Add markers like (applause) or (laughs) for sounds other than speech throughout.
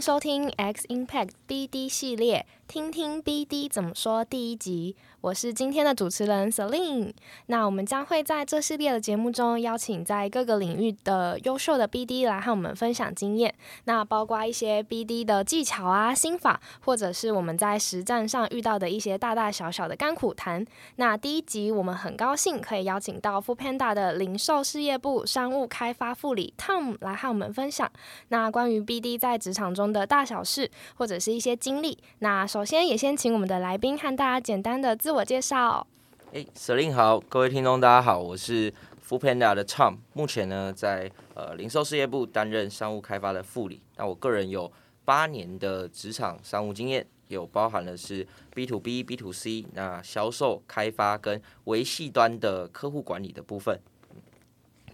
收听 X Impact BD 系列，听听 BD 怎么说第一集。我是今天的主持人 Celine。那我们将会在这系列的节目中，邀请在各个领域的优秀的 BD 来和我们分享经验。那包括一些 BD 的技巧啊、心法，或者是我们在实战上遇到的一些大大小小的甘苦谈。那第一集我们很高兴可以邀请到 f o o Panda 的零售事业部商务开发副理 Tom 来和我们分享。那关于 BD 在职场中的大小事，或者是一些经历。那首首先也先请我们的来宾和大家简单的自我介绍。哎，Selin 好，各位听众大家好，我是 f o o Panda 的 Tom，目前呢在呃零售事业部担任商务开发的副理。那我个人有八年的职场商务经验，有包含的是 B to B、B to C，那销售、开发跟维系端的客户管理的部分。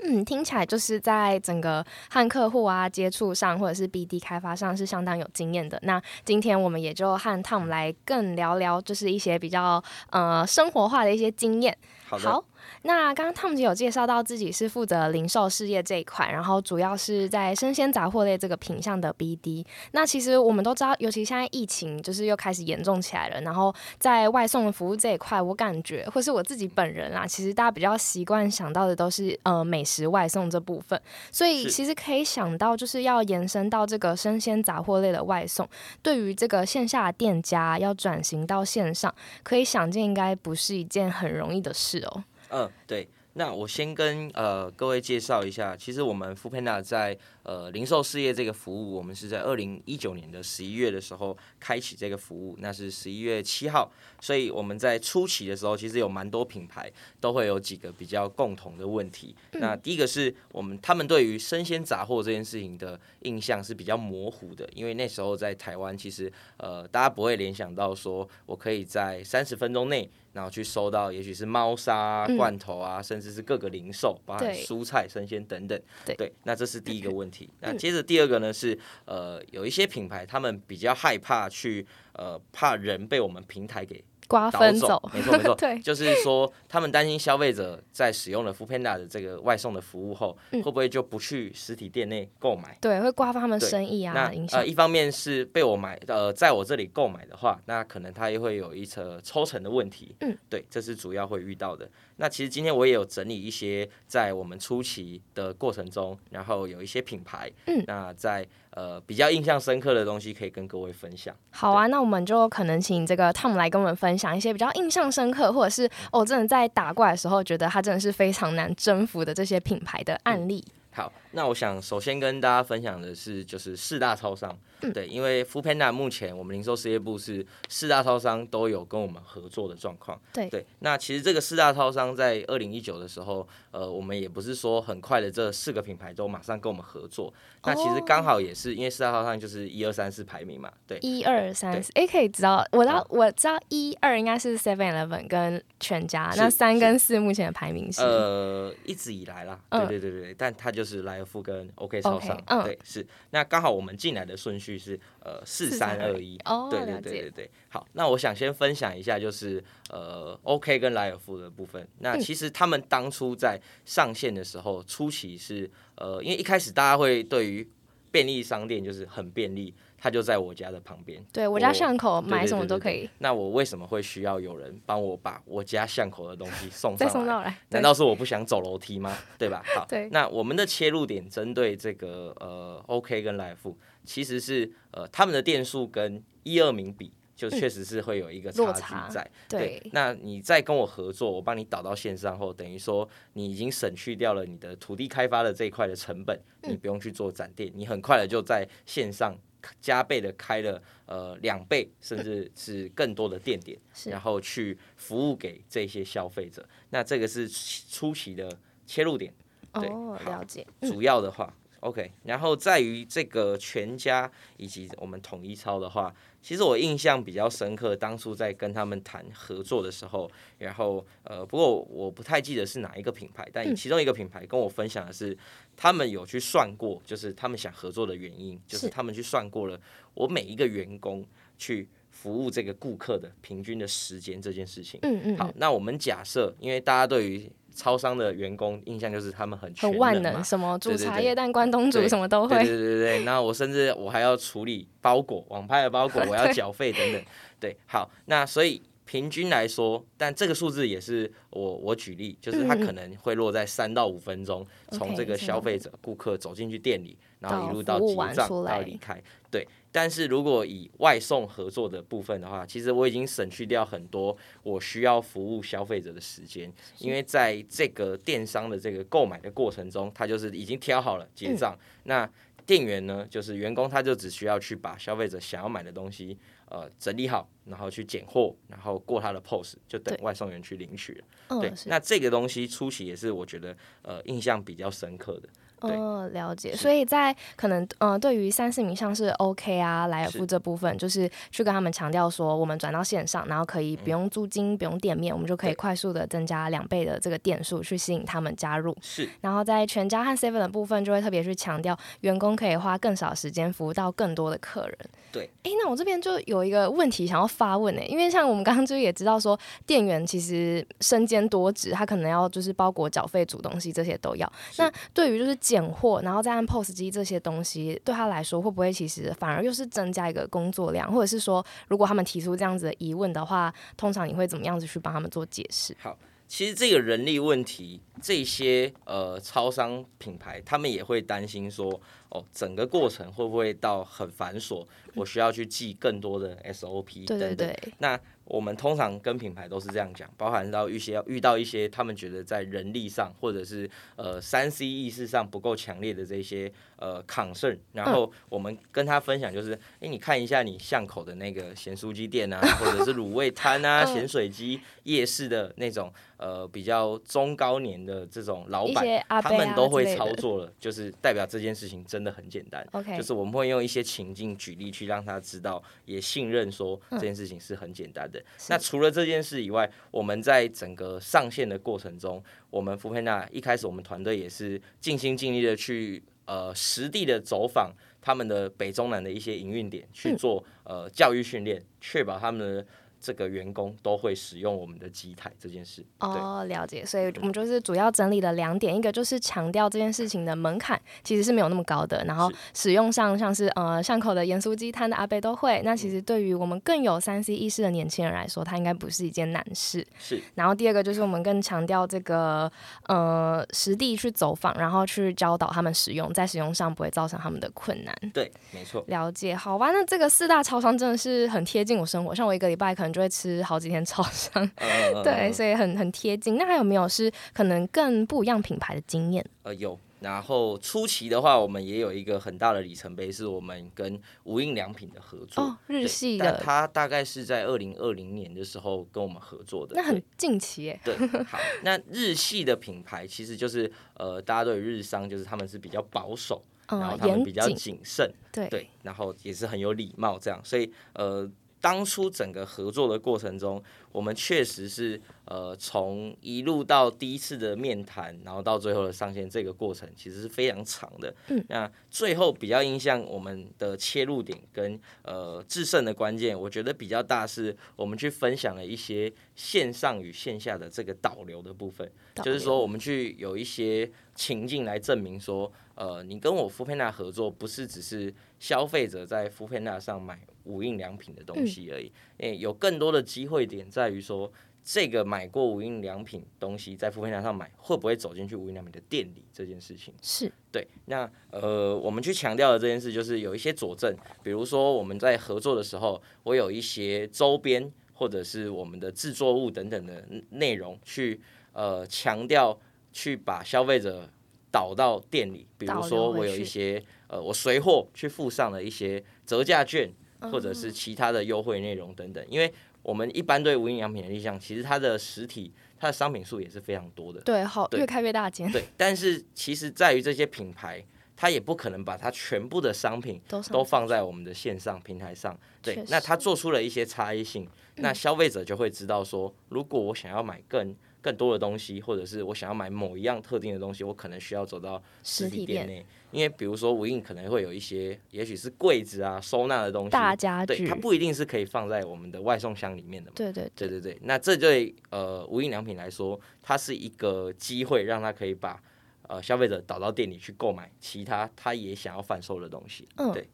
嗯，听起来就是在整个和客户啊接触上，或者是 BD 开发上是相当有经验的。那今天我们也就和 Tom 来更聊聊，就是一些比较呃生活化的一些经验。好。那刚刚 Tom 姐有介绍到自己是负责零售事业这一块，然后主要是在生鲜杂货类这个品项的 BD。那其实我们都知道，尤其现在疫情就是又开始严重起来了，然后在外送服务这一块，我感觉或是我自己本人啊，其实大家比较习惯想到的都是呃美食外送这部分，所以其实可以想到就是要延伸到这个生鲜杂货类的外送，对于这个线下店家要转型到线上，可以想见应该不是一件很容易的事哦。嗯，对。那我先跟呃各位介绍一下，其实我们 f o o Panda 在呃零售事业这个服务，我们是在二零一九年的十一月的时候开启这个服务，那是十一月七号。所以我们在初期的时候，其实有蛮多品牌都会有几个比较共同的问题。那第一个是我们他们对于生鲜杂货这件事情的印象是比较模糊的，因为那时候在台湾，其实呃大家不会联想到说我可以在三十分钟内。然后去收到，也许是猫砂、罐头啊，甚至是各个零售，包含蔬菜、生鲜等等。对，那这是第一个 (laughs) 问题。那接着第二个呢是，呃，有一些品牌他们比较害怕去，呃，怕人被我们平台给。瓜分走，没错没错，(laughs) 对，就是说他们担心消费者在使用了 f o o Panda 的这个外送的服务后，会不会就不去实体店内购买？对，会瓜分他们生意啊。那呃，一方面是被我买呃，在我这里购买的话，那可能他也会有一层抽成的问题。嗯，对，这是主要会遇到的。那其实今天我也有整理一些在我们初期的过程中，然后有一些品牌，嗯，那在呃比较印象深刻的东西可以跟各位分享。好啊，那我们就可能请这个 Tom 来跟我们分享一些比较印象深刻，或者是哦真的在打怪的时候觉得他真的是非常难征服的这些品牌的案例。好，那我想首先跟大家分享的是，就是四大超商，对，因为 f o o Panda 目前我们零售事业部是四大超商都有跟我们合作的状况，对。对。那其实这个四大超商在二零一九的时候，呃，我们也不是说很快的这四个品牌都马上跟我们合作，那其实刚好也是因为四大超商就是一二三四排名嘛，对，一二。三四，哎，可以知道，我知道我知道一二应该是 Seven Eleven 跟全家，那三跟四目前的排名是，呃，一直以来啦，对对对对，但它就是莱跟 OK 超商，对，是。那刚好我们进来的顺序是呃四三二一，对对对对对，好，那我想先分享一下就是呃 OK 跟莱尔富的部分。那其实他们当初在上线的时候，初期是呃，因为一开始大家会对于便利商店就是很便利。它就在我家的旁边，对我家巷口买什么都可以。那我为什么会需要有人帮我把我家巷口的东西 (laughs) 送再送到来？难道是我不想走楼梯吗？(laughs) 对吧？好，那我们的切入点针对这个呃，OK 跟来福，其实是呃他们的店数跟一二名比，就确实是会有一个差距在。对，那你再跟我合作，我帮你导到线上后，等于说你已经省去掉了你的土地开发的这一块的成本，你不用去做展店，你很快的就在线上。加倍的开了呃两倍，甚至是更多的店点，然后去服务给这些消费者。那这个是初期的切入点。哦，了解。主要的话，OK。然后在于这个全家以及我们统一超的话。其实我印象比较深刻，当初在跟他们谈合作的时候，然后呃，不过我不太记得是哪一个品牌，但其中一个品牌跟我分享的是，他们有去算过，就是他们想合作的原因，就是他们去算过了，我每一个员工去服务这个顾客的平均的时间这件事情。嗯嗯。好，那我们假设，因为大家对于超商的员工印象就是他们很很万能，什么煮茶叶蛋、关东煮什么都对对会。对对对。那我甚至我还要处理包裹，网拍的包裹，(laughs) 我要缴费等等。对，好，那所以平均来说，但这个数字也是我我举例，就是它可能会落在三到五分钟，从这个消费者顾客走进去店里，然后一路到结账到离开。对，但是如果以外送合作的部分的话，其实我已经省去掉很多我需要服务消费者的时间，因为在这个电商的这个购买的过程中，他就是已经挑好了结嗯账，那店员呢，就是员工，他就只需要去把消费者想要买的东西，呃，整理好，然后去拣货，然后过他的 POS，就等外送员去领取了。对。那这个东西初期也是我觉得呃印象比较深刻的。对哦，了解。所以在可能呃，对于三四名像是 OK 啊、来尔是富这部分，就是去跟他们强调说，我们转到线上，然后可以不用租金、不用店面，我们就可以快速的增加两倍的这个店数，去吸引他们加入。是然后在全家和 Seven 的部分，就会特别去强调员工可以花更少时间服务到更多的客人。对，诶，那我这边就有一个问题想要发问呢，因为像我们刚刚就也知道说，店员其实身兼多职，他可能要就是包裹缴费、煮东西这些都要。那对于就是拣货，然后再按 POS 机这些东西，对他来说会不会其实反而又是增加一个工作量，或者是说，如果他们提出这样子的疑问的话，通常你会怎么样子去帮他们做解释？好。其实这个人力问题，这些呃超商品牌他们也会担心说，哦，整个过程会不会到很繁琐，我需要去记更多的 SOP 等等。对对对，那我们通常跟品牌都是这样讲，包含到一些遇到一些他们觉得在人力上或者是呃三 C 意识上不够强烈的这些呃 concern，然后我们跟他分享就是，哎、你看一下你巷口的那个咸酥鸡店啊，或者是卤味摊啊、嗯 (laughs) 咸水鸡夜市的那种呃比较中高年的这种老板他们都会操作了，就是代表这件事情真的很简单。OK，就是我们会用一些情境举例去让他知道，也信任说这件事情是很简单的。那除了这件事以外，我们在整个上线的过程中，我们福佩纳一开始我们团队也是尽心尽力的去呃实地的走访他们的北中南的一些营运点，去做呃教育训练，确保他们的这个员工都会使用我们的机台这件事。哦，了解。所以我们就是主要整理了两点，一个就是强调这件事情的门槛其实是没有那么高的，然后使用上像是呃巷口的盐酥鸡摊的阿贝都会。那其实对于我们更有三 C 意识的年轻人来说，它应该不是一件难事。是然后第二个就是我们更强调这个呃实地去走访，然后去教导他们使用，在使用上不会造成他们的困难。对，没错。了解，好吧，那这个四大超商真的是很贴近我生活，像我一个礼拜可能就会吃好几天超商。呃 (laughs) 对，所以很很贴近。那还有没有是可能更不一样品牌的经验？呃，有。然后初期的话，我们也有一个很大的里程碑，是我们跟无印良品的合作。哦，日系的，它大概是在二零二零年的时候跟我们合作的。那很近期耶。对。好，(laughs) 那日系的品牌其实就是呃，大家对日商就是他们是比较保守，然后嗯，他们比较谨，谨慎，对，对，然后也是很有礼貌这样，所以呃，当初整个合作的过程中，我们确实是呃从一路到第一次的面谈，然后到最后的上线，这个过程其实是非常长的。嗯，那最后比较印象我们的切入点跟呃制胜的关键，我觉得比较大是我们去分享了一些线上与线下的这个导流的部分。就是说，我们去有一些情境来证明说，呃，你跟我 f o o p a n d a 合作，不是只是消费者在 f o o p a n d a 上买无印良品的东西而已，诶、有更多的机会点在于说，这个买过无印良品东西在 f o o p a n d a 上买，会不会走进去无印良品的店里这件事情。是。对，那呃，我们去强调的这件事，就是有一些佐证，比如说我们在合作的时候，我有一些周边或者是我们的制作物等等的内容，去呃强调，去把消费者导到店里，比如说我有一些呃，我随货去附上了一些折价券，或者嗯是其他的优惠内容等等，因为我们一般对无印良品的印象，其实它的实体它的商品数也是非常多的，对，好，对越开越大间，对，但是其实在于这些品牌，它也不可能把它全部的商品都放在我们的线上平台上。对，那实它做出了一些差异性，那消费者就会知道说，如果我想要买更更多的东西，或者是我想要买某一样特定的东西，我可能需要走到实体店内。因为比如说无印可能会有一些，也许是柜子啊收纳的东西，大家具，对，它不一定是可以放在我们的外送箱里面的。对对对对对。那这对呃无印良品来说，它是一个机会，让它可以把呃消费者导到店里去购买其他他也想要贩售的东西。嗯，对。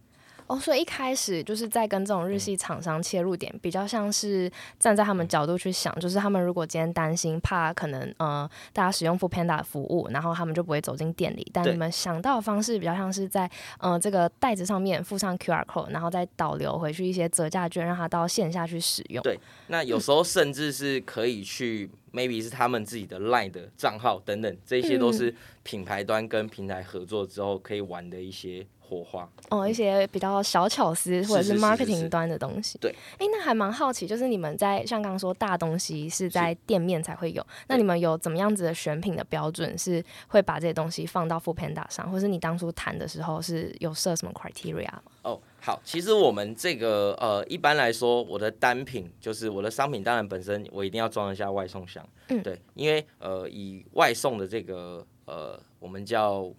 哦，所以一开始就是在跟这种日系厂商切入点，比较像是站在他们角度去想，就是他们如果今天担心怕可能呃大家使用 Food Panda 服务，然后他们就不会走进店里。但你们想到的方式比较像是在呃这个袋子上面附上 QR code，然后再导流回去一些折价券，让他到线下去使用。对，那有时候甚至是可以去 maybe 是他们自己的 Line 的账号等等，这些都是品牌端跟平台合作之后可以玩的一些。火花哦，一些比较小巧思或者是 marketing 端的东西。对，哎，那还蛮好奇，就是你们在像刚刚说大东西是在店面才会有，那你们有怎么样子的选品的标准？是会把这些东西放到 Food Panda 上，或是你当初谈的时候是有设什么 criteria 吗？哦，好，其实我们这个呃，一般来说，我的单品就是我的商品，当然本身我一定要装一下外送箱。嗯，对，因为呃，以外送的这个呃，我们叫。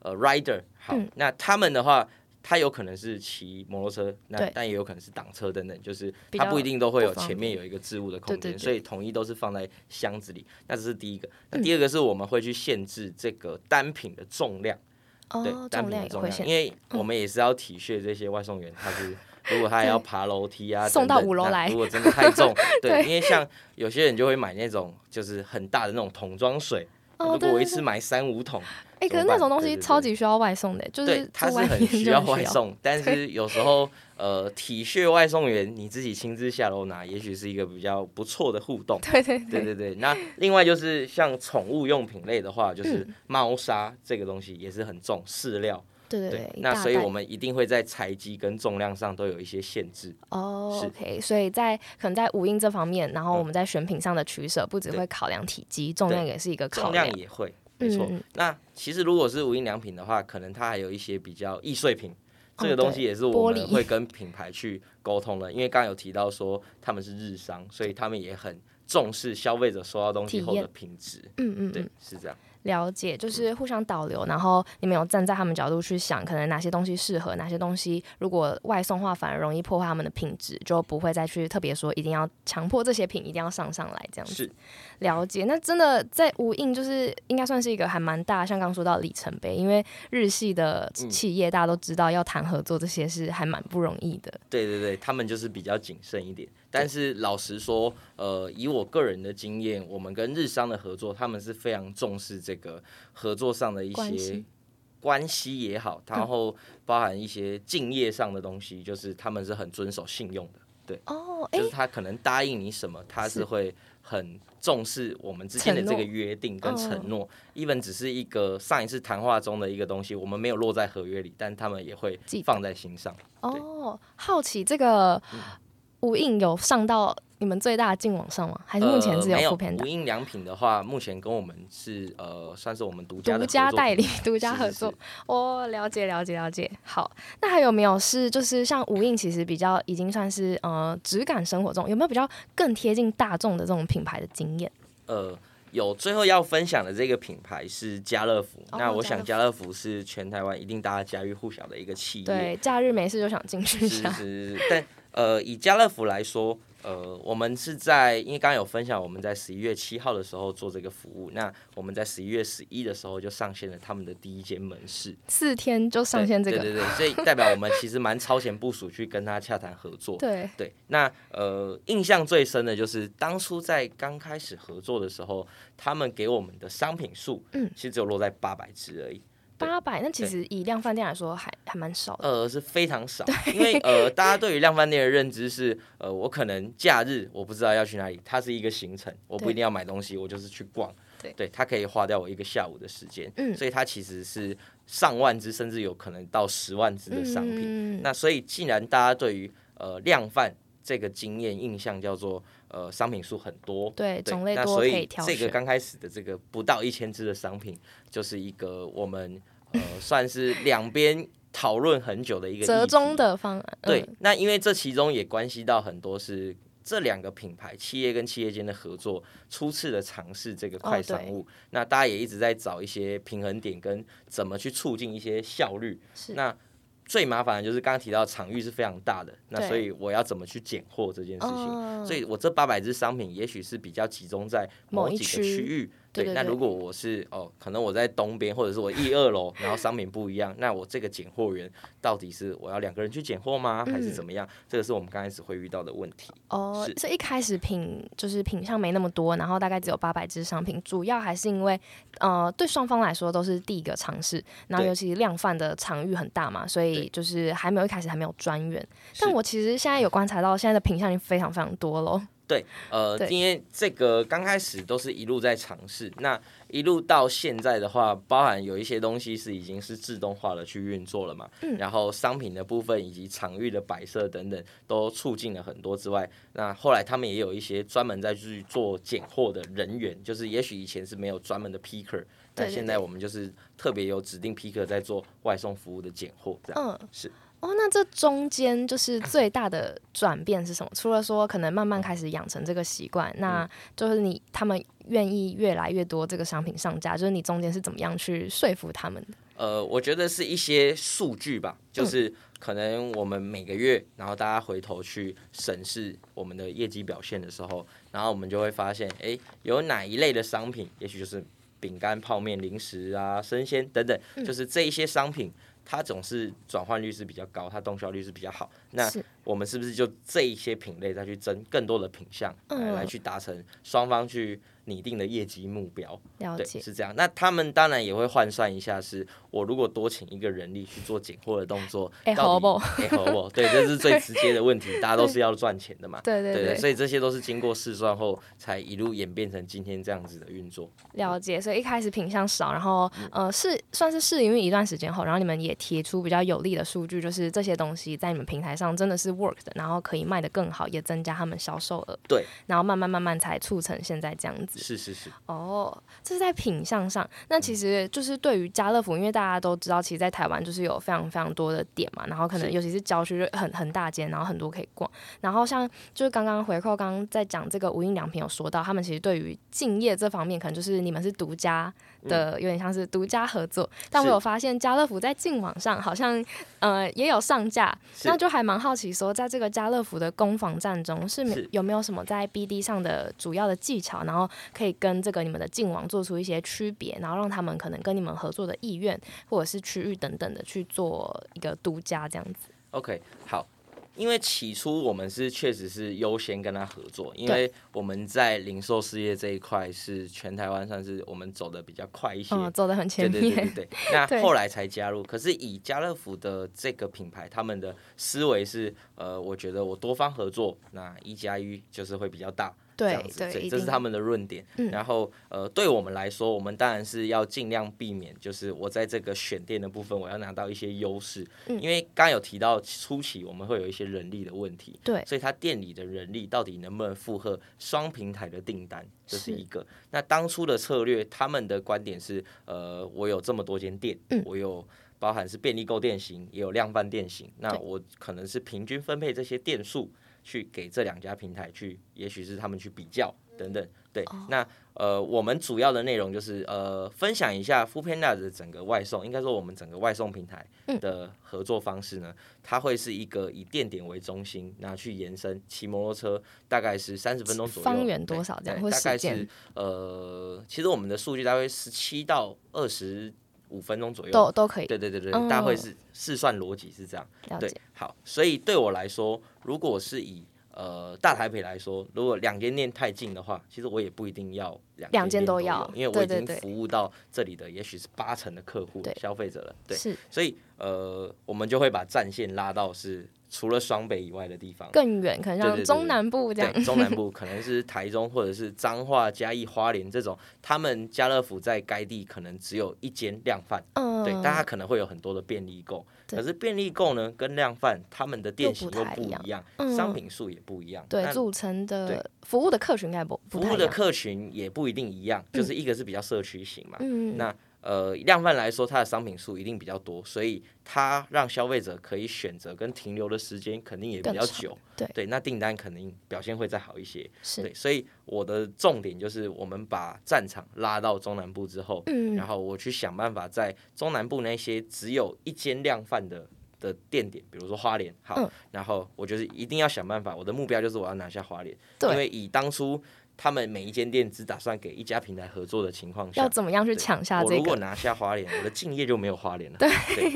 呃，rider 好，那他们的话，他有可能是骑摩托车，那但也有可能是挡车等等，就是他不一定都会有前面有一个置物的空间，所以统一都是放在箱子里。那这是第一个，那第二个是我们会去限制这个单品的重量，对，单品的重量，因为我们也是要体恤这些外送员，他是 (laughs) 如果他要爬楼梯啊，送到五楼来，如果真的太重，(laughs) 对，因为像有些人就会买那种就是很大的那种桶装水，如果我一次买三五桶。哎，可是那种东西超级需要外送的，就是它是很需要外送，但是有时候呃，体恤外送员，你自己亲自下楼拿，也许是一个比较不错的互动。对对对对对。那另外就是像宠物用品类的话，就是猫砂这个东西也是很重，饲料。对对对。那所以我们一定会在材积跟重量上都有一些限制。哦，OK。所以在可能在五音这方面，然后我们在选品上的取舍，不只会考量体积，重量也是一个考量。重量也会。没错，那其实如果是无印良品的话，可能它还有一些比较易碎品，这个东西也是我们会跟品牌去沟通的。因为刚刚有提到说他们是日商，所以他们也很重视消费者收到东西后的品质。嗯嗯，对，是这样。了解，就是互相导流，然后你们有站在他们角度去想，可能哪些东西适合，哪些东西如果外送话反而容易破坏他们的品质，就不会再去特别说一定要强迫这些品一定要上上来这样子。了解，那真的在无印就是应该算是一个还蛮大，像刚说到里程碑，因为日系的企业大家都知道要谈合作这些是还蛮不容易的。对对对，他们就是比较谨慎一点。但是老实说，呃，以我个人的经验，我们跟日商的合作，他们是非常重视这个合作上的一些关系也好，然后包含一些敬业上的东西，就是他们是很遵守信用的。对，哦，就是他可能答应你什么，他是会。很重视我们之间的这个约定跟承诺，even 只是一个上一次谈话中的一个东西，我们没有落在合约里，但他们也会放在心上。哦，好奇这个无印有上到。你们最大的进网上吗？还是目前只有副片无印良品的话，目前跟我们是呃，算是我们独家独家代理、独家合作。(laughs) 哦，了解了解了解。好，那还有没有是就是像无印，其实比较已经算是呃质感生活中有没有比较更贴近大众的这种品牌的经验？呃，有。最后要分享的这个品牌是家乐福。那我想家乐福是全台湾一定大家家喻户晓的一个企业。对，假日没事就想进去一下。是是。但呃，以家乐福来说。呃，我们是在，因为刚刚有分享，我们在十一月七号的时候做这个服务，那我们在十一月十一的时候就上线了他们的第一间门市，四天就上线这个，对对对，所以代表我们其实蛮超前部署去跟他洽谈合作，对对。那呃，印象最深的就是当初在刚开始合作的时候，他们给我们的商品数，嗯，其实只有落在八百只而已。八百，那其实以量饭店来说还还蛮少的。呃，是非常少，因为呃，大家对于量饭店的认知是，呃，我可能假日我不知道要去哪里，它是一个行程，我不一定要买东西，我就是去逛。对，对，它可以花掉我一个下午的时间。嗯，所以它其实是上万只，甚至有可能到十万只的商品。那所以既然大家对于呃量贩这个经验印象叫做呃商品数很多，对，种类多可以挑这个刚开始的这个不到一千只的商品，就是一个我们。呃，算是两边讨论很久的一个折中的方案。对，那因为这其中也关系到很多是这两个品牌企业跟企业间的合作，初次的尝试这个快商哦务，那大家也一直在找一些平衡点跟怎么去促进一些效率。是那最麻烦的就是刚刚提到场域是非常大的，那所以我要怎么去拣货这件事情。哦所以我这八百只商品，也许是比较集中在某几个区区域。那对对对如果我是哦，可能我在东边，或者是我一二楼，然后 (laughs) 商品不一样，那我这个拣货员到底是我要两个人去拣货吗，还是嗯怎么样？这个是我们刚开始会遇到的问题。哦是，所以一开始品就是品相没那么多，然后大概只有八百只商品，主要还是因为呃对双方来说都是第一个尝试，然后尤其量贩的场域很大嘛，所以就是还没有一开始还没有专员，但我其实现在有观察到现在的品相已经非常非常多喽。对，呃，对因为这个刚开始都是一路在尝试，那一路到现在的话，包含有一些东西是已经是自动化的去运作了嘛，嗯然后商品的部分以及场域的摆设等等都促进了很多之外，那后来他们也有一些专门在去做拣货的人员，就是也许以前是没有专门的 picker，但现在我们就是特别有指定 picker 在做外送服务的拣货，这样。嗯，是。哦，那这中间就是最大的转变是什么？除了说可能慢慢开始养成这个习惯，那就是你他们愿意越来越多这个商品上架，就是你中间是怎么样去说服他们的？呃，我觉得是一些数据吧，就是可能我们每个月，然后大家回头去审视我们的业绩表现的时候，然后我们就会发现，哎，有哪一类的商品，也许就是饼干、泡面、零食啊、生鲜等等，就是这一些商品。它总是转换率是比较高，它动销率是比较好。那我们是不是就这一些品类再去争更多的品项，来嗯来去达成双方去拟定的业绩目标？了解，是这样。那他们当然也会换算一下，是我如果多请一个人力去做拣货的动作，哎好不哎好不？对，这是最直接的问题，大家都是要赚钱的嘛。对对对，对所以这些都是经过试算后，才一路演变成今天这样子的运作。了解。所以一开始品相少，然后嗯呃试算是试营运一段时间后，然后你们也提出比较有利的数据，就是这些东西在你们平台上真的是 work 的，然后可以卖得更好，也增加他们销售额。对，然后慢慢慢慢才促成现在这样子。是是是，哦，这是在品相上。那其实就是对于家乐福，因为大家都知道，其实，在台湾就是有非常非常多的店嘛，然后可能尤其是郊区就很很大间，然后很多可以逛。然后像就是刚刚回扣刚刚在讲这个无印良品有说到，他们其实对于敬业这方面，可能就是你们是独家的，有点像是独家合作。但我有发现家乐福在净网上好像呃也有上架，那就还蛮好奇说，在这个家乐福的攻防战中，是有没有什么在 BD 上的主要的技巧，然后可以跟这个你们的净网做出一些区别，然后让他们可能跟你们合作的意愿或者是区域等等的去做一个独家这样子。OK，好。因为起初我们是确实是优先跟他合作，因为我们在零售事业这一块是全台湾算是我们走的比较快一些，嗯，走的很前对面。对对对对，(laughs) 那对后来才加入。可是以家乐福的这个品牌，他们的思维是，呃，我觉得我多方合作，那一加一就是会比较大。这对样子，对，这这是他们的论点。嗯然后呃，对我们来说，我们当然是要尽量避免，就是我在这个选店的部分，我要拿到一些优势。嗯因为刚刚有提到初期我们会有一些人力的问题，对所以他店里的人力到底能不能负荷双平台的订单，这是是一个。那当初的策略，他们的观点是，呃，我有这么多间店，嗯我有。包含是便利购店型，也有量贩店型。那我可能是平均分配这些店数，去给这两家平台去，也许是他们去比较等等。对，哦。那呃，我们主要的内容就是呃，分享一下 f o o Panda 的整个外送，应该说我们整个外送平台嗯。的合作方式呢，它会是一个以店点为中心，然后去延伸，骑摩托车大概是三十分钟左右，方圆对多少这样或大概是呃，其实我们的数据大概十七到二十五分钟左右，都都可以对对对对，嗯大概会是试算逻辑是这样。对好，所以对我来说，如果是以呃大台北来说，如果两间店太近的话，其实我也不一定要两两间间店有都要因为我已经服务到这里的也许是八成的客户消费者了。对，是所以呃，我们就会把战线拉到是除了双北以外的地方。更远，可能像中南部这样。对，中南部可能是台中或者是彰化、嘉义、花莲这种，他们家乐福在该地可能只有一间量贩，嗯，对，但它可能会有很多的便利购。对可是便利购呢，跟量贩他们的店型又不一样一样，嗯商品数也不一样。对那组成对的服务的客群应该不。服务的客群也不一定一样，就是一个是比较社区型嘛，嗯，那呃，量贩来说，它的商品数一定比较多，所以它让消费者可以选择跟停留的时间肯定也比较久。对。那订单肯定表现会再好一些。是对，所以我的重点就是我们把战场拉到中南部之后，嗯。然后我去想办法在中南部那些只有一间量贩的的店点，比如说花莲，好，嗯。然后我就是一定要想办法，我的目标就是我要拿下花莲，因为以当初他们每一间店只打算给一家平台合作的情况下要。怎么样去对抢下这个？我如果拿下花莲，(laughs) 我的敬业就没有花莲了。对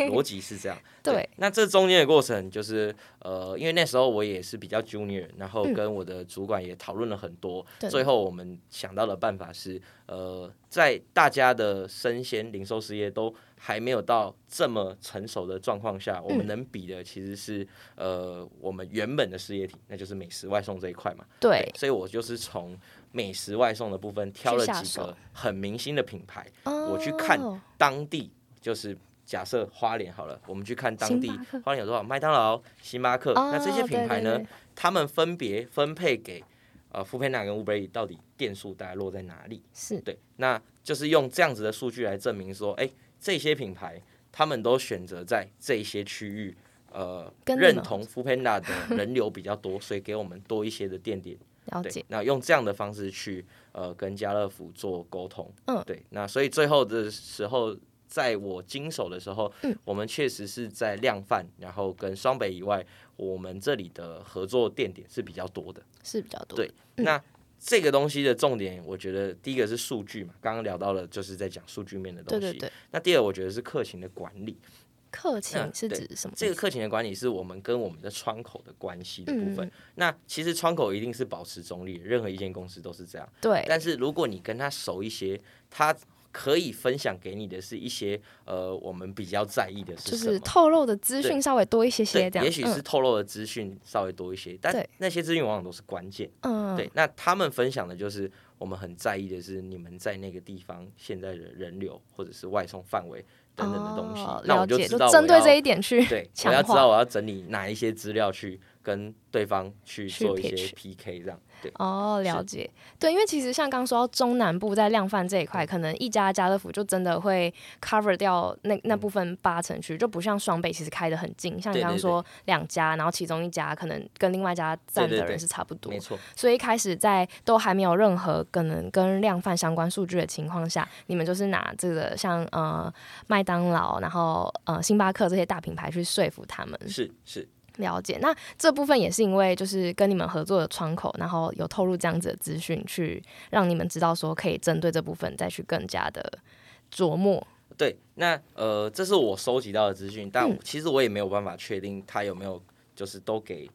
逻辑是这样。(laughs) 对那这中间的过程就是，呃，因为那时候我也是比较 junior，然后跟我的主管也讨论了很多，嗯最后我们想到的办法是，呃，在大家的生鲜零售事业都还没有到这么成熟的状况下，我们嗯能比的其实是，呃，我们原本的事业体，那就是美食外送这一块嘛。对，所以我就是从美食外送的部分挑了几个很明星的品牌，我我去看当地就是假设花莲好了，我们去看当地花莲有多少麦当劳、星巴克，那这些品牌呢，他们分别分配给呃 f o o p a n a 跟 Uber E 到底店数大概落在哪里？是对，那就是用这样子的数据来证明说，哎、这些品牌他们都选择在这些区域。呃，认同 f o o p a n d a 的人流比较多，所以给我们多一些的店点。对了解，，那用这样的方式去呃跟家乐福做沟通，嗯对，那所以最后的时候，在我经手的时候，嗯我们确实是在量贩，然后跟双北以外，我们这里的合作店点是比较多的。是比较多。对，那这个东西的重点，我觉得第一个是数据嘛，刚刚聊到了，就是在讲数据面的东西。对对对，那第二，我觉得是客情的管理。客情是指什么？这个客情的管理是我们跟我们的窗口的关系的部分。嗯那其实窗口一定是保持中立的，任何一间公司都是这样。对，但是如果你跟他熟一些，他可以分享给你的是一些呃我们比较在意的是就是。透露的资讯稍微多一些些，这，样。也许是透露的资讯稍微多一些，但那些资讯往往都是关键。嗯，对，那他们分享的就是我们很在意的是你们在那个地方现在的人流或者是外送范围等等的东西。哦那我了解，知道我针对要这一点去对，我要知道我要整理哪一些资料去跟对方去去做一些 PK，这样对。哦，了解。对，因为其实像刚说到中南部在量贩这一嗯块，可能一家家乐福就真的会 cover 掉那那部分八成区，就不像双北其实开的很近，像你刚刚说两家，然后其中一家可能跟另外一家站的人是差不多没，错，所以一开始在都还没有任何可能跟量贩相关数据的情况下，你们就是拿这个像呃麦当劳，然后呃星巴克这些大品牌去说服他们。是是。了解，那这部分也是因为就是跟你们合作的窗口，然后有透露这样子的资讯，去让你们知道说可以针对这部分再去更加的琢磨。对，那呃，这是我收集到的资讯，但嗯其实我也没有办法确定他有没有就是都给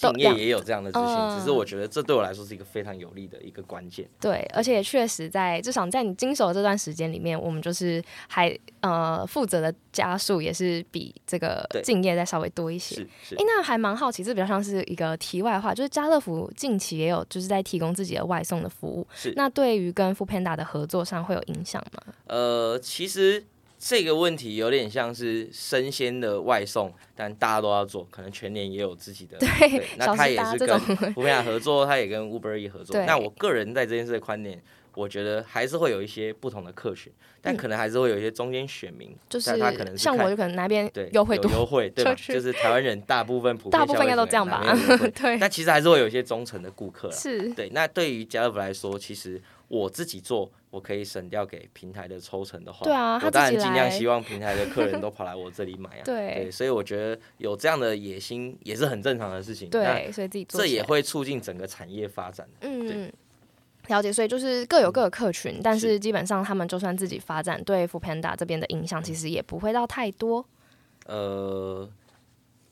都敬业也有这样的资讯，嗯只是我觉得这对我来说是一个非常有利的一个关键。对，而且也确实在至少在你经手的这段时间里面，我们就是还呃负责的加速也是比这个敬业再稍微多一些。是是诶，，那还蛮好奇，这比较像是一个题外话，就是家乐福近期也有就是在提供自己的外送的服务，是那对于跟 o o Panda 的合作上会有影响吗？呃，其实这个问题有点像是生鲜的外送，但大家都要做，可能全年也有自己的。对那他也是跟福平亚合作，他也跟 Uber E 合作对。那我个人在这件事的观点，我觉得还是会有一些不同的客群，但嗯可能还是会有一些中间选民，就是他可能像我就可能哪边对优惠多，有优惠 (laughs) 对吧？就是台湾人大部分普遍大部分应该都这样吧 (laughs) 对，但其实还是会有一些忠诚的顾客啦。是对，那对于家乐福来说，其实我自己做，我可以省掉给平台的抽成的话，对啊他我当然尽量希望平台的客人都跑来我这里买啊。(laughs) 对所以我觉得有这样的野心也是很正常的事情。对，所以自己做这也会促进整个产业发展的。嗯。了解，所以就是各有各的客群，但是是基本上他们就算自己发展，对 f o o Panda 这边的影响其实也不会到太多。呃，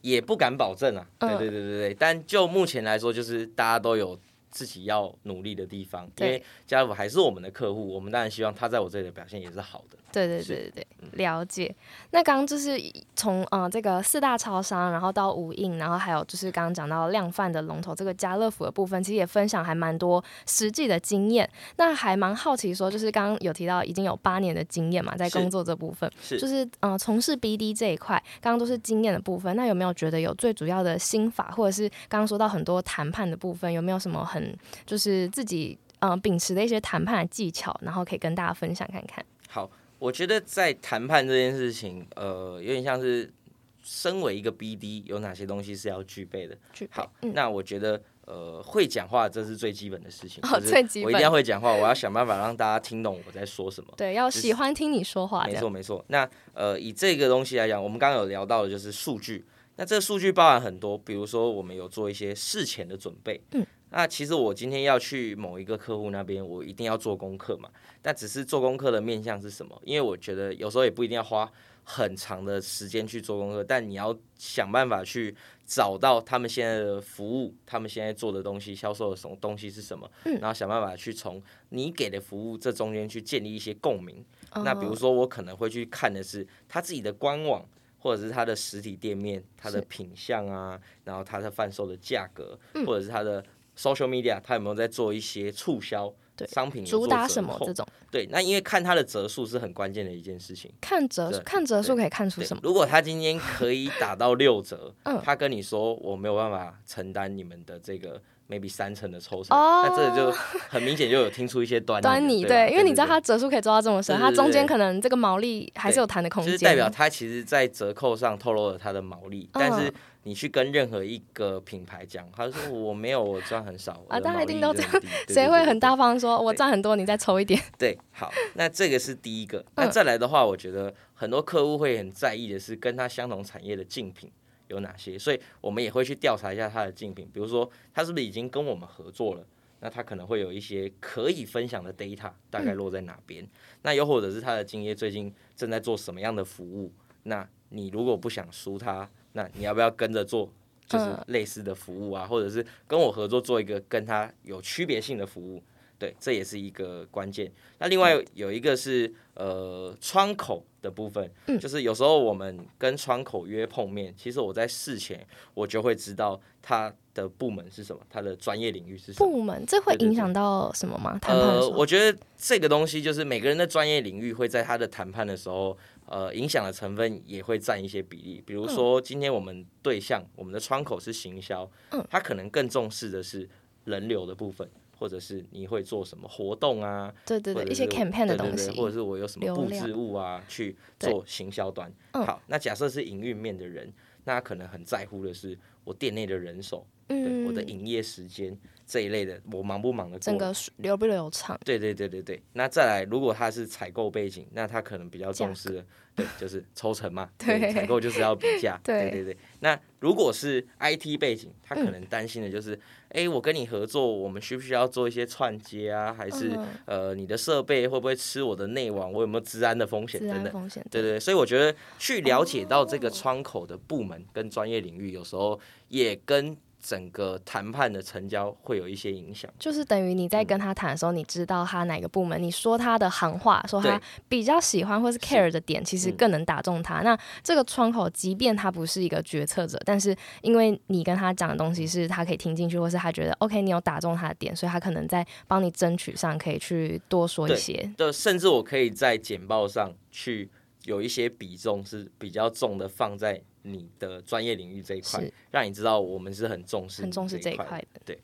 也不敢保证啊。对嗯对对对对，但就目前来说，就是大家都有自己要努力的地方，因为家乐福还是我们的客户，我们当然希望他在我这里的表现也是好的。对对对对，了解。那刚刚就是从呃这个四大超商，然后到无印，然后还有就是刚刚讲到量贩的龙头这个家乐福的部分，其实也分享还蛮多实际的经验。那还蛮好奇说，就是刚刚有提到已经有八年的经验嘛，在工作这部分，是就是呃从事 BD 这一块，刚刚都是经验的部分。那有没有觉得有最主要的心法，或者是刚刚说到很多谈判的部分，有没有什么很就是自己呃秉持的一些谈判的技巧，然后可以跟大家分享看看？好，我觉得在谈判这件事情，呃，有点像是身为一个 BD，有哪些东西是要具备的。具备好，嗯那我觉得呃，会讲话这是最基本的事情，哦最基本我一定要会讲话，我要想办法让大家听懂我在说什么。对，要喜欢听你说话，没错没错。那呃，以这个东西来讲，我们刚刚有聊到的就是数据。那这个数据包含很多，比如说我们有做一些事前的准备。嗯。那其实我今天要去某一个客户那边，我一定要做功课嘛。但只是做功课的面向是什么？因为我觉得有时候也不一定要花很长的时间去做功课，但你要想办法去找到他们现在的服务，他们现在做的东西，销售的什么东西是什么，嗯然后想办法去从你给的服务这中间去建立一些共鸣。那比如哦说，我可能会去看的是他自己的官网，或者是他的实体店面，它的品相啊，然后它的贩售的价格，嗯或者是它的 social media，他有没有在做一些促销对商品有主打什么这种，对，那因为看它的折数是很关键的一件事情。看折对看折数可以看出什么？如果他今天可以打到六折，(laughs) 嗯他跟你说我没有办法承担你们的这个 maybe 三成的抽成，哦那这个就很明显就有听出一些端倪。(laughs) 端倪对因为你知道对它折数可以做到这么深，它中间可能这个毛利还是有弹的空间，就是代表它其实，在折扣上透露了它的毛利，嗯但是你去跟任何一个品牌讲，他说我没有，我赚很少，啊大家一定都这样谁会很？大方说我赚很多，你再抽一点？对，好，那这个是第一个。那嗯再来的话，我觉得很多客户会很在意的是跟他相同产业的竞品有哪些，所以我们也会去调查一下他的竞品，比如说他是不是已经跟我们合作了。那他可能会有一些可以分享的 data，大概落在哪边？那又或者是他的竞业最近正在做什么样的服务？那你如果不想输他，那你要不要跟着做？就是嗯类似的服务啊，或者是跟我合作做一个跟他有区别性的服务，对，这也是一个关键。那另外有一个是呃窗口的部分，嗯就是有时候我们跟窗口约碰面，其实我在事前我就会知道他的部门是什么，他的专业领域是什么。部门这会影响到什么吗？谈判的呃，我觉得这个东西就是每个人的专业领域会在他的谈判的时候，呃，影响的成分也会占一些比例。比如说，今天我们对象，我们的窗口是行销，嗯他可能更重视的是人流的部分，或者是你会做什么活动啊，对对对，一些 campaign 的东西，或者是我有什么布置物啊，去做行销端。嗯好，那假设是营运面的人，那他可能很在乎的是我店内的人手，对嗯，我的营业时间这一类的，我忙不忙的整个流不流畅？对对对对对，那再来，如果他是采购背景，那他可能比较重视的，对，就是抽成嘛，(laughs) 对采购就是要比价，(laughs) 对对对对。那如果是 IT 背景，他可嗯能担心的就是，哎、我跟你合作，我们需不需要做一些串接啊？还是、嗯呃，你的设备会不会吃我的内网？我有没有治安的风险自等等？风险，对对对，所以我觉得去了解到这个窗口的部门跟专业领域，有时候也跟整个谈判的成交会有一些影响。就是等于你在跟他谈的时候，你知道他哪个部门，你说他的行话，说他比较喜欢或是 care 的点，其实嗯更能打中他。那这个窗口，即便他不是一个决策者，但是因为你跟他讲的东西是他可以听进去，或是他觉得 OK，你有打中他的点，所以他可能在帮你争取上可以去多说一对些。对，甚至我可以在简报上去有一些比重是比较重的放在你的专业领域这一块，让你知道我们是很重视很重视这一块块的对，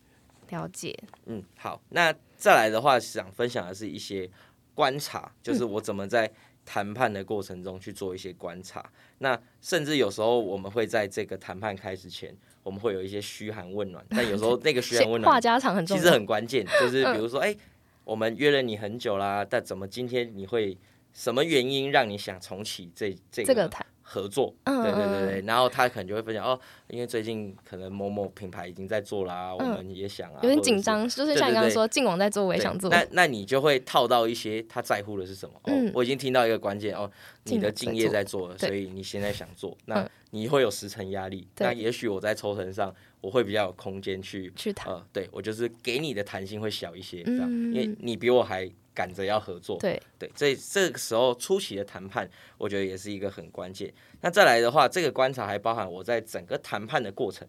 了解，嗯，好，那再来的话，想分享的是一些观察，就是嗯我怎么在谈判的过程中去做一些观察。那甚至有时候我们会在这个谈判开始前，我们会有一些嘘寒问暖，但有时候 (laughs) 那个嘘寒问暖话家常很重其。实很关键，就 (laughs) 是嗯。比如说，哎、我们约了你很久啦，但怎么今天你会什么原因让你想重启这这个这个谈，合作？嗯对对对嗯对，然后他可能就会分享哦，因为最近可能某某品牌已经在做啦，我嗯们也想啊，有点。紧张，就是像你刚刚说，进网在做，我也想做。那那你就会套到一些他在乎的是什么？我已经听到一个关键哦，你的敬业在做了，所以你现在想做，那嗯你会有时程压力。对那也许我在抽成上，我会比较有空间去去谈，呃，对我就是给你的弹性会小一些，这样，嗯因为你比我还赶着要合作，对，对，这这个时候初期的谈判，我觉得也是一个很关键。那再来的话，这个观察还包含我在整个谈判的过程，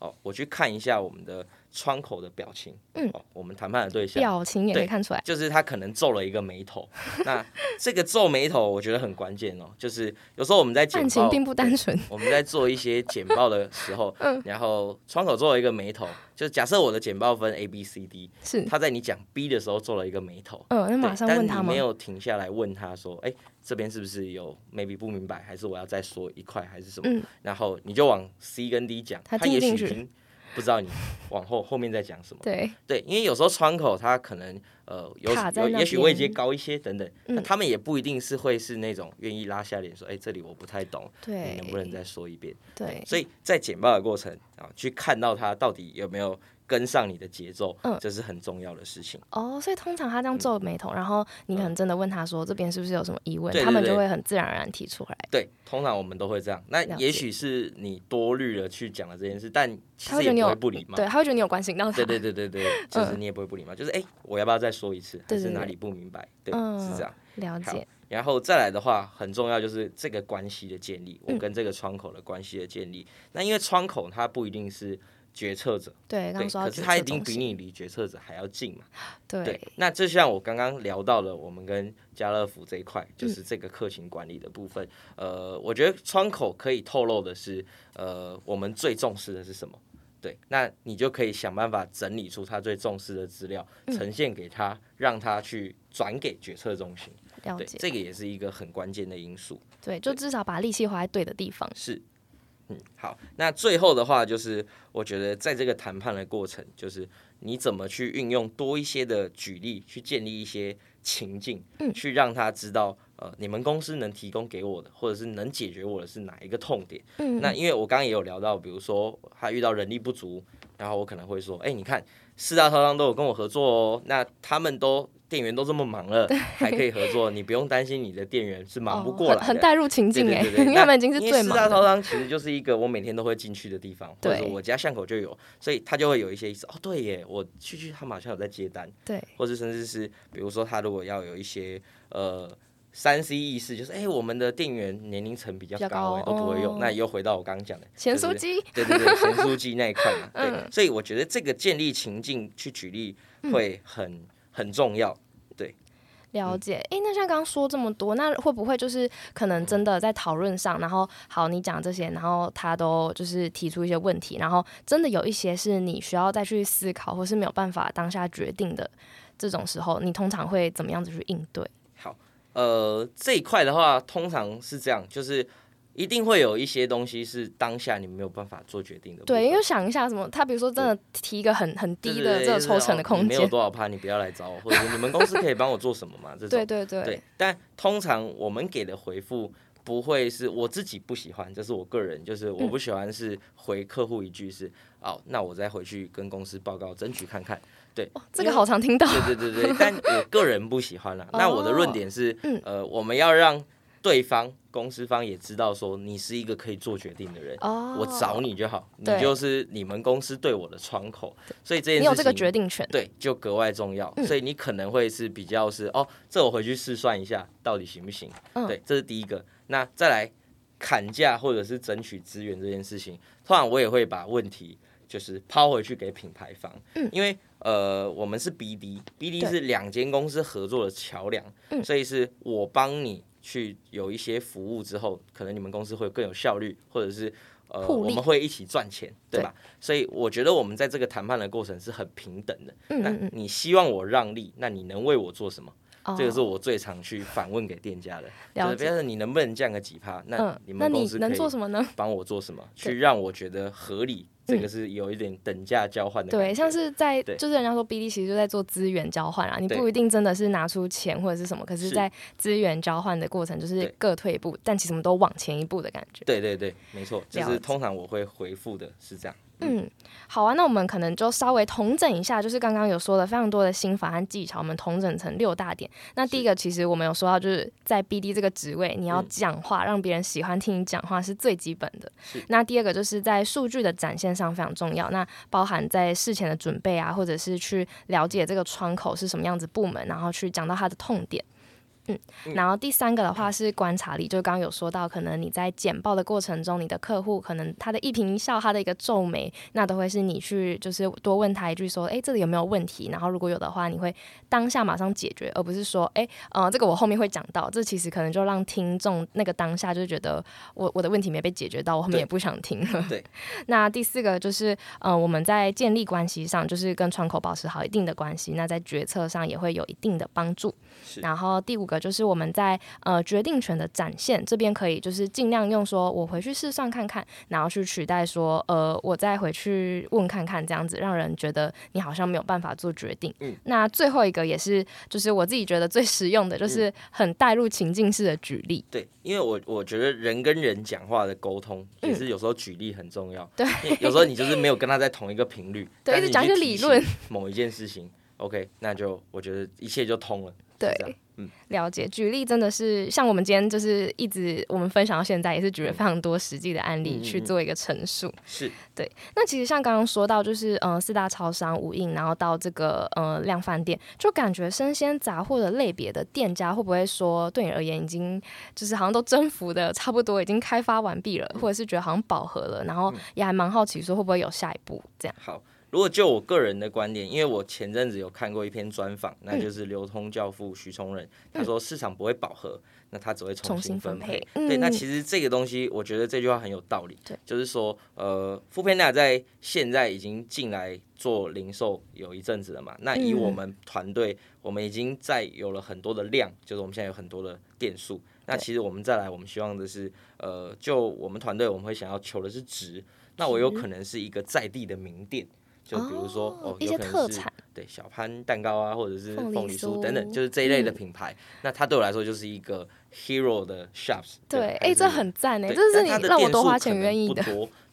哦，我去看一下我们的窗口的表情，嗯哦，我们谈判的对象表情也可以看出来。就是他可能皱了一个眉头，(laughs) 那这个皱眉头我觉得很关键哦，就是有时候我们在简报，情并不单纯，我们在做一些简报的时候，(laughs) 嗯然后窗口皱了一个眉头，就是假设我的简报分 A B C D，是，他在你讲 B 的时候皱了一个眉头，嗯，那马上问他吗但你没？有停下来问他说，哎、这边是不是有 maybe 不明白，还是我要再说一块，还是什么？嗯然后你就往 C 跟 D 讲，他他也许已经不知道你往后后面在讲什么。对，对，因为有时候窗口他可能呃有有也许位阶高一些等等，那嗯他们也不一定是会是那种愿意拉下脸说，哎、这里我不太懂，你，能不能再说一遍？对，所以在简报的过程啊，去看到他到底有没有跟上你的节奏，嗯这是很重要的事情。哦，所以通常他这样皱眉头，然后你可能真的问他说这边是不是有什么疑问，他们就会很自然而然提出来。对，通常我们都会这样。那也许是你多虑了去讲了这件事，但其实也不会不礼貌。对，他会觉得你有关心到他。对对对对对，就是你也不会不礼貌，就是哎、我要不要再说一次？还是哪里不明白？对，嗯是这样。好了解。然后再来的话，很重要就是这个关系的建立，我嗯跟这个窗口的关系的建立。那因为窗口它不一定是决策者，对，刚对，可是他一定比你离决策者还要近嘛。对对，那就像我刚刚聊到了，我们跟家乐福这一块，嗯就是这个客情管理的部分。呃，我觉得窗口可以透露的是，呃，我们最重视的是什么？对，那你就可以想办法整理出他最重视的资料，嗯呈现给他，让他去转给决策中心。对，了解。这个也是一个很关键的因素。对，就至少把力气花在对的地方。是，嗯，好，那最后的话就是，我觉得在这个谈判的过程，就是你怎么去运用多一些的举例，去建立一些情境，嗯去让他知道，呃，你们公司能提供给我的，或者是能解决我的是哪一个痛点。嗯，那因为我刚刚也有聊到，比如说他遇到人力不足，然后我可能会说，哎、你看四大超商都有跟我合作哦，那他们都店员都这么忙了，还可以合作，你不用担心你的店员是忙不哦过来的。很很带入情境哎，(laughs) 他们已经是最忙四大超。商其实就是一个我每天都会进去的地方，或者对我家巷口就有，所以他就会有一些意思。哦，对耶，我去去他们好像有在接单，对，或者甚至是比如说他如果要有一些呃。三 C 意识就是，哎、我们的店员年龄层比较高、哎，都不会用。哦那又回到我刚刚讲的就是咸酥鸡。对对对，(laughs) 咸酥鸡那一块嘛，对，嗯所以我觉得这个建立情境去举例会很、很重要。了解，诶，那像刚刚说这么多，那会不会就是可能真的在讨论上，然后好你讲这些，然后他都就是提出一些问题，然后真的有一些是你需要再去思考，或是没有办法当下决定的这种时候，你通常会怎么样子去应对？好，呃，这一块的话，通常是这样，就是一定会有一些东西是当下你没有办法做决定的。对，因为想一下什么，他比如说真的提一个很很低的这个抽成的空间没有，多少趴，你不要来找我，或者是你们公司可以帮我做什么嘛？这种对对对，对，但通常我们给的回复不会是我自己不喜欢，这是我个人，就是我不喜欢是回客户一句是、哦，那我再回去跟公司报告，争取看看。对，这个好常听到，对对对对，(laughs) 但我个人不喜欢啦。那我的论点是，嗯呃，我们要让对方公司方也知道说你是一个可以做决定的人。哦，我找你就好，你就是你们公司对我的窗口，所以这件事情你有这个决定权，对，就格外重要。嗯所以你可能会是比较是哦，这我回去试算一下，到底行不行？嗯对，这是第一个。那再来砍价或者是争取资源这件事情，通常我也会把问题就是抛回去给品牌方，嗯因为呃，我们是 BD，BD 是两间公司合作的桥梁，嗯所以是我帮你去有一些服务之后，可能你们公司会更有效率，或者是。呃，我们会一起赚钱，对吧？所以我觉得我们在这个谈判的过程是很平等的。那嗯嗯嗯，你希望我让利，那你能为我做什么？哦这个是我最常去反问给店家的。就，是比如说你能不能降个几趴？那嗯，你那你能们公司可以做什么呢？帮我做什么，(laughs) 去让我觉得合理？这嗯个是有一点等价交换的。对，像是在就是人家说 BD 其实就在做资源交换啊，你不一定真的是拿出钱或者是什么，可是，在资源交换的过程就是各退一步，但其实我们都往前一步的感觉。对对对，没错，就是通常我会回复的是这样。嗯，好啊，那我们可能就稍微统整一下，就是刚刚有说的非常多的心法和技巧，我们统整成六大点。那第一个，其实我们有说到，就是在 BD 这个职位，你要嗯讲话，让别人喜欢听你讲话是最基本的。那第二个，就是在数据的展现上非常重要，那包含在事前的准备啊，或者是去了解这个窗口是什么样子部门，然后去讲到它的痛点。嗯，然后第三个的话是观察力，就刚刚有说到，可能你在简报的过程中，你的客户可能他的一颦一笑，他的一个皱眉，那都会是你去就是多问他一句说，哎，这里有没有问题？然后如果有的话，你会当下马上解决，而不是说，哎，呃，这个我后面会讲到，这其实可能就让听众那个当下就觉得我我的问题没被解决到，我后面也不想听了。对。那第四个就是，呃，我们在建立关系上，就是跟窗口保持好一定的关系，那在决策上也会有一定的帮助。然后第五个就是我们在呃决定权的展现这边可以就是尽量用说我回去试算看看，然后去取代说呃我再回去问看看这样子，让人觉得你好像没有办法做决定。嗯，那最后一个也是就是我自己觉得最实用的就是很带入情境式的举例。对，因为我我觉得人跟人讲话的沟通也是有时候举例很重要。对，有时候你就是没有跟他在同一个频率，对，一直讲一些理论某一件事情，OK，那就我觉得一切就通了。对，嗯，了解。举例真的是像我们今天就是一直我们分享到现在，也是举了非常多实际的案例去做一个陈述。是对。那其实像刚刚说到，就是呃四大超商、无印，然后到这个呃量贩店，就感觉生鲜杂货的类别的店家会不会说对你而言已经就是好像都征服的差不多，已经开发完毕了，或者是觉得好像饱和了，然后也还蛮好奇说会不会有下一步这样。好。如果就我个人的观点，因为我前阵子有看过一篇专访，那就是流通教父徐崇仁，他说市场不会饱和，那他只会重新分配。对，那其实这个东西，我觉得这句话很有道理。对，就是说，呃，富佩纳在现在已经进来做零售有一阵子了嘛，那以我们团队，我们已经在有了很多的量，就是我们现在有很多的店数。那其实我们再来，我们希望的是，呃，就我们团队，我们会想要求的是值。那我有可能是一个在地的名店。就比如说哦，一些特产，对小潘蛋糕啊，或者是凤梨酥等等，就是这一类的品牌。那它对我来说就是一个 hero 的 shops。对，哎，这很赞哎，这是你让我多花钱愿意的。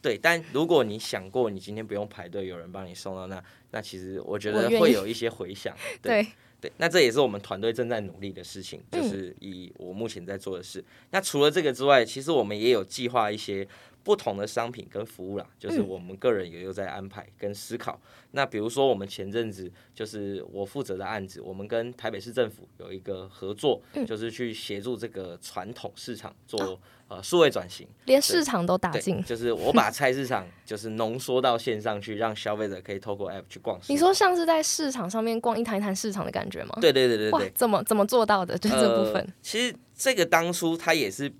对，但如果你想过你今天不用排队，有人帮你送到那，那其实我觉得会有一些回响。(laughs) 对对，那这也是我们团队正在努力的事情，就是以我目前在做的事。那除了这个之外，其实我们也有计划一些。不同的商品跟服务啦，就是我们个人也有在安排跟思考。那比如说，我们前阵子就是我负责的案子，我们跟台北市政府有一个合作，就是去协助这个传统市场做呃数位转型，连市场都打进。就是我把菜市场就是浓缩到线上去，让消费者可以透过 App 去逛。你说像是在市场上面逛一摊一摊市场的感觉吗？对对对对对。怎么怎么做到的？就这部分。其实这个当初它也是。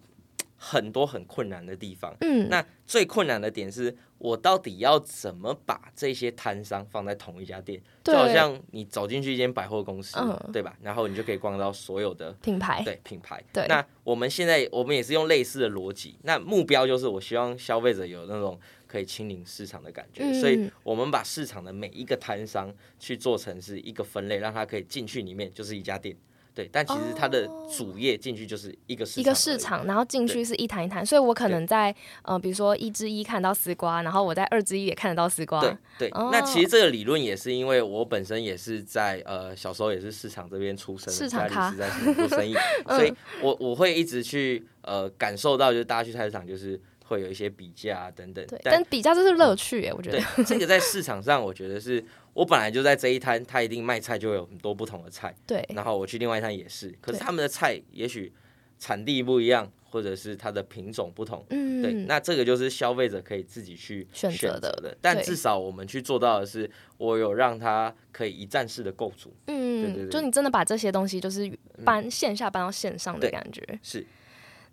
很多很困难的地方，嗯，那最困难的点是我到底要怎么把这些摊商放在同一家店？就好像你走进去一间百货公司，对吧？然后你就可以逛到所有的品牌，对品牌。对，那我们现在我们也是用类似的逻辑，那目标就是我希望消费者有那种可以亲临市场的感觉，所以我们把市场的每一个摊商去做成是一个分类，让他可以进去里面就是一家店。对，但其实它的主业进去就是一个市一个市场，然后进去是一坛一坛，所以我可能在呃，比如说一之一看到丝瓜，然后我在二之一也看得到丝瓜。对对，那其实这个理论也是因为我本身也是在呃小时候也是市场这边出生，市场咖是在做生意，(laughs) 所以我我会一直去呃感受到，就是大家去菜市场就是会有一些比价等等。对，但比价这是乐趣哎，我觉得这个在市场上，我觉得是。我本来就在这一摊，他一定卖菜就有很多不同的菜。对。然后我去另外一摊也是，可是他们的菜也许产地不一样，或者是它的品种不同。嗯。对，那这个就是消费者可以自己去选择的。但至少我们去做到的是，我有让他可以一站式的购足。嗯。对对对。就你真的把这些东西，就是搬线下搬到线上的感觉。是。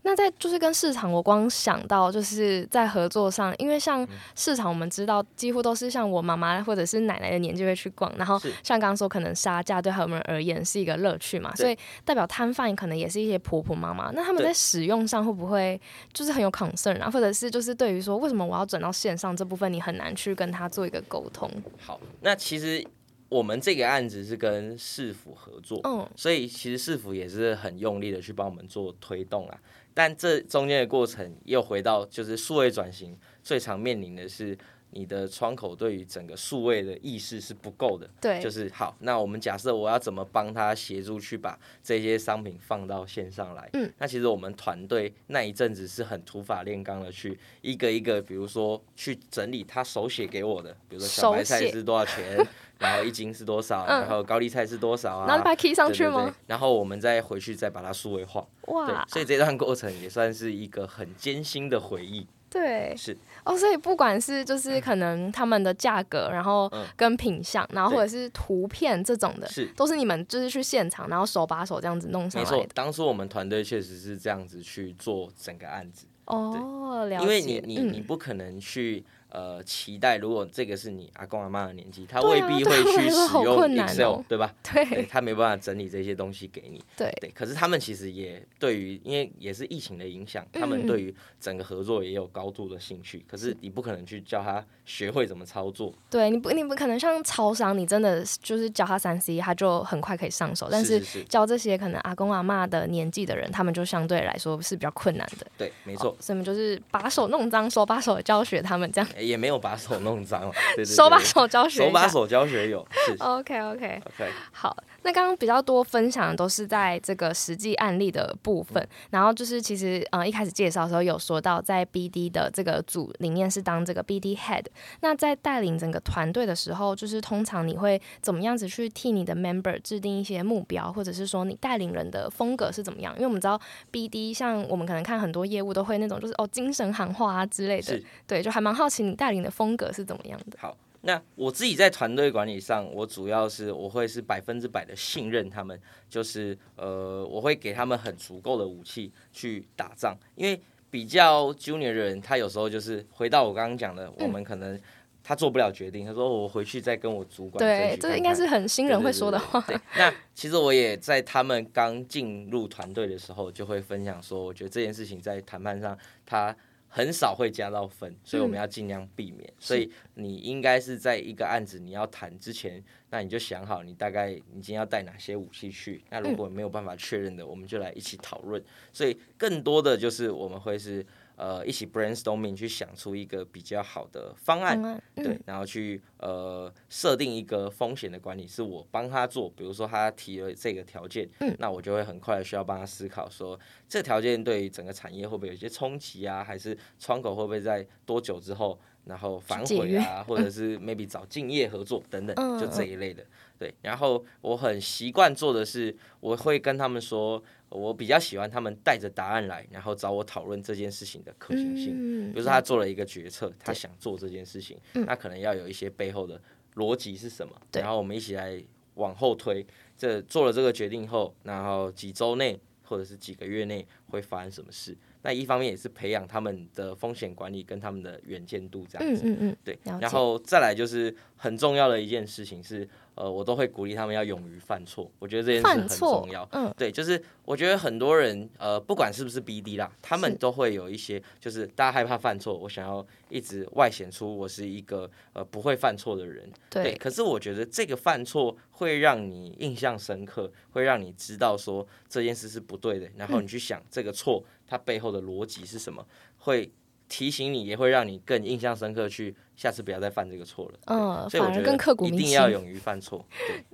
那在就是跟市场，我光想到就是在合作上，因为像市场，我们知道几乎都是像我妈妈或者是奶奶的年纪会去逛，然后像刚刚说，可能杀价对他们而言是一个乐趣嘛，所以代表摊贩可能也是一些婆婆妈妈，那他们在使用上会不会就是很有 concern 啊，或者是就是对于说为什么我要转到线上这部分，你很难去跟他做一个沟通？好，那其实我们这个案子是跟市府合作，嗯，所以其实市府也是很用力的去帮我们做推动啊。但这中间的过程又回到，就是数位转型最常面临的是，你的窗口对于整个数位的意识是不够的。对，就是好，那我们假设我要怎么帮他协助去把这些商品放到线上来？嗯，那其实我们团队那一阵子是很土法炼钢的，去一个一个，比如说去整理他手写给我的，比如说小白菜是多少钱，(laughs) 然后一斤是多少，然后高丽菜是多少啊？然后把它 key 上去吗？然后我们再回去再把它数位化。哇，所以这段过程也算是一个很艰辛的回忆。对，是哦，所以不管是就是可能他们的价格，然后跟品相，然后或者是图片这种的，是都是你们就是去现场，然后手把手这样子弄上来的。没错，当初我们团队确实是这样子去做整个案子。哦，了解。因为你你你不可能去。呃，期待如果这个是你阿公阿妈的年纪，他未必会去使用 Excel，对吧？对，他没办法整理这些东西给你。对，可是他们其实也对于，因为也是疫情的影响，他们对于整个合作也有高度的兴趣。可是你不可能去教他学会怎么操作。对，你不，你不可能像超商，你真的就是教他三 C，他就很快可以上手。但是教这些可能阿公阿妈的年纪的人，他们就相对来说是比较困难的。对，没错。所以我们就是把手弄脏，手把手教学他们这样。(laughs) 也没有把手弄脏了，手把手教学，手把手教学有。OK OK OK，好。那刚刚比较多分享的都是在这个实际案例的部分，然后就是其实呃一开始介绍的时候有说到，在 BD 的这个组里面是当这个 BD head。那在带领整个团队的时候，就是通常你会怎么样子去替你的 member 制定一些目标，或者是说你带领人的风格是怎么样？因为我们知道 BD 像我们可能看很多业务都会那种就是哦精神喊话啊之类的，对，就还蛮好奇你带领的风格是怎么样的。好。那我自己在团队管理上，我主要是我会是百分之百的信任他们，就是呃，我会给他们很足够的武器去打仗。因为比较 junior 的人，他有时候就是回到我刚刚讲的，我们可能他做不了决定，他说我回去再跟我主管。对，这应该是很新人会说的话。那其实我也在他们刚进入团队的时候，就会分享说，我觉得这件事情在谈判上他。很少会加到分，所以我们要尽量避免。所以你应该是在一个案子你要谈之前，那你就想好你大概你今天要带哪些武器去。那如果没有办法确认的，我们就来一起讨论。所以更多的就是我们会是。呃，一起 brainstorming 去想出一个比较好的方案，对，然后去呃设定一个风险的管理，是我帮他做。比如说他提了这个条件，那我就会很快需要帮他思考说，这条件对于整个产业会不会有一些冲击啊？还是窗口会不会在多久之后然后反悔啊？或者是 maybe 找敬业合作等等，就这一类的。对，然后我很习惯做的是，我会跟他们说。我比较喜欢他们带着答案来，然后找我讨论这件事情的可行性。比如说他做了一个决策，他想做这件事情，那可能要有一些背后的逻辑是什么，然后我们一起来往后推。这做了这个决定后，然后几周内或者是几个月内会发生什么事？那一方面也是培养他们的风险管理跟他们的远见度这样子。嗯嗯嗯，对。然后再来就是很重要的一件事情是。呃，我都会鼓励他们要勇于犯错，我觉得这件事很重要。嗯，对，就是我觉得很多人，呃，不管是不是 BD 啦，他们都会有一些，就是大家害怕犯错，我想要一直外显出我是一个呃不会犯错的人。对。可是我觉得这个犯错会让你印象深刻，会让你知道说这件事是不对的，然后你去想这个错它背后的逻辑是什么，会。提醒你也会让你更印象深刻，去下次不要再犯这个错了。嗯，所以我觉得一定要勇于犯错。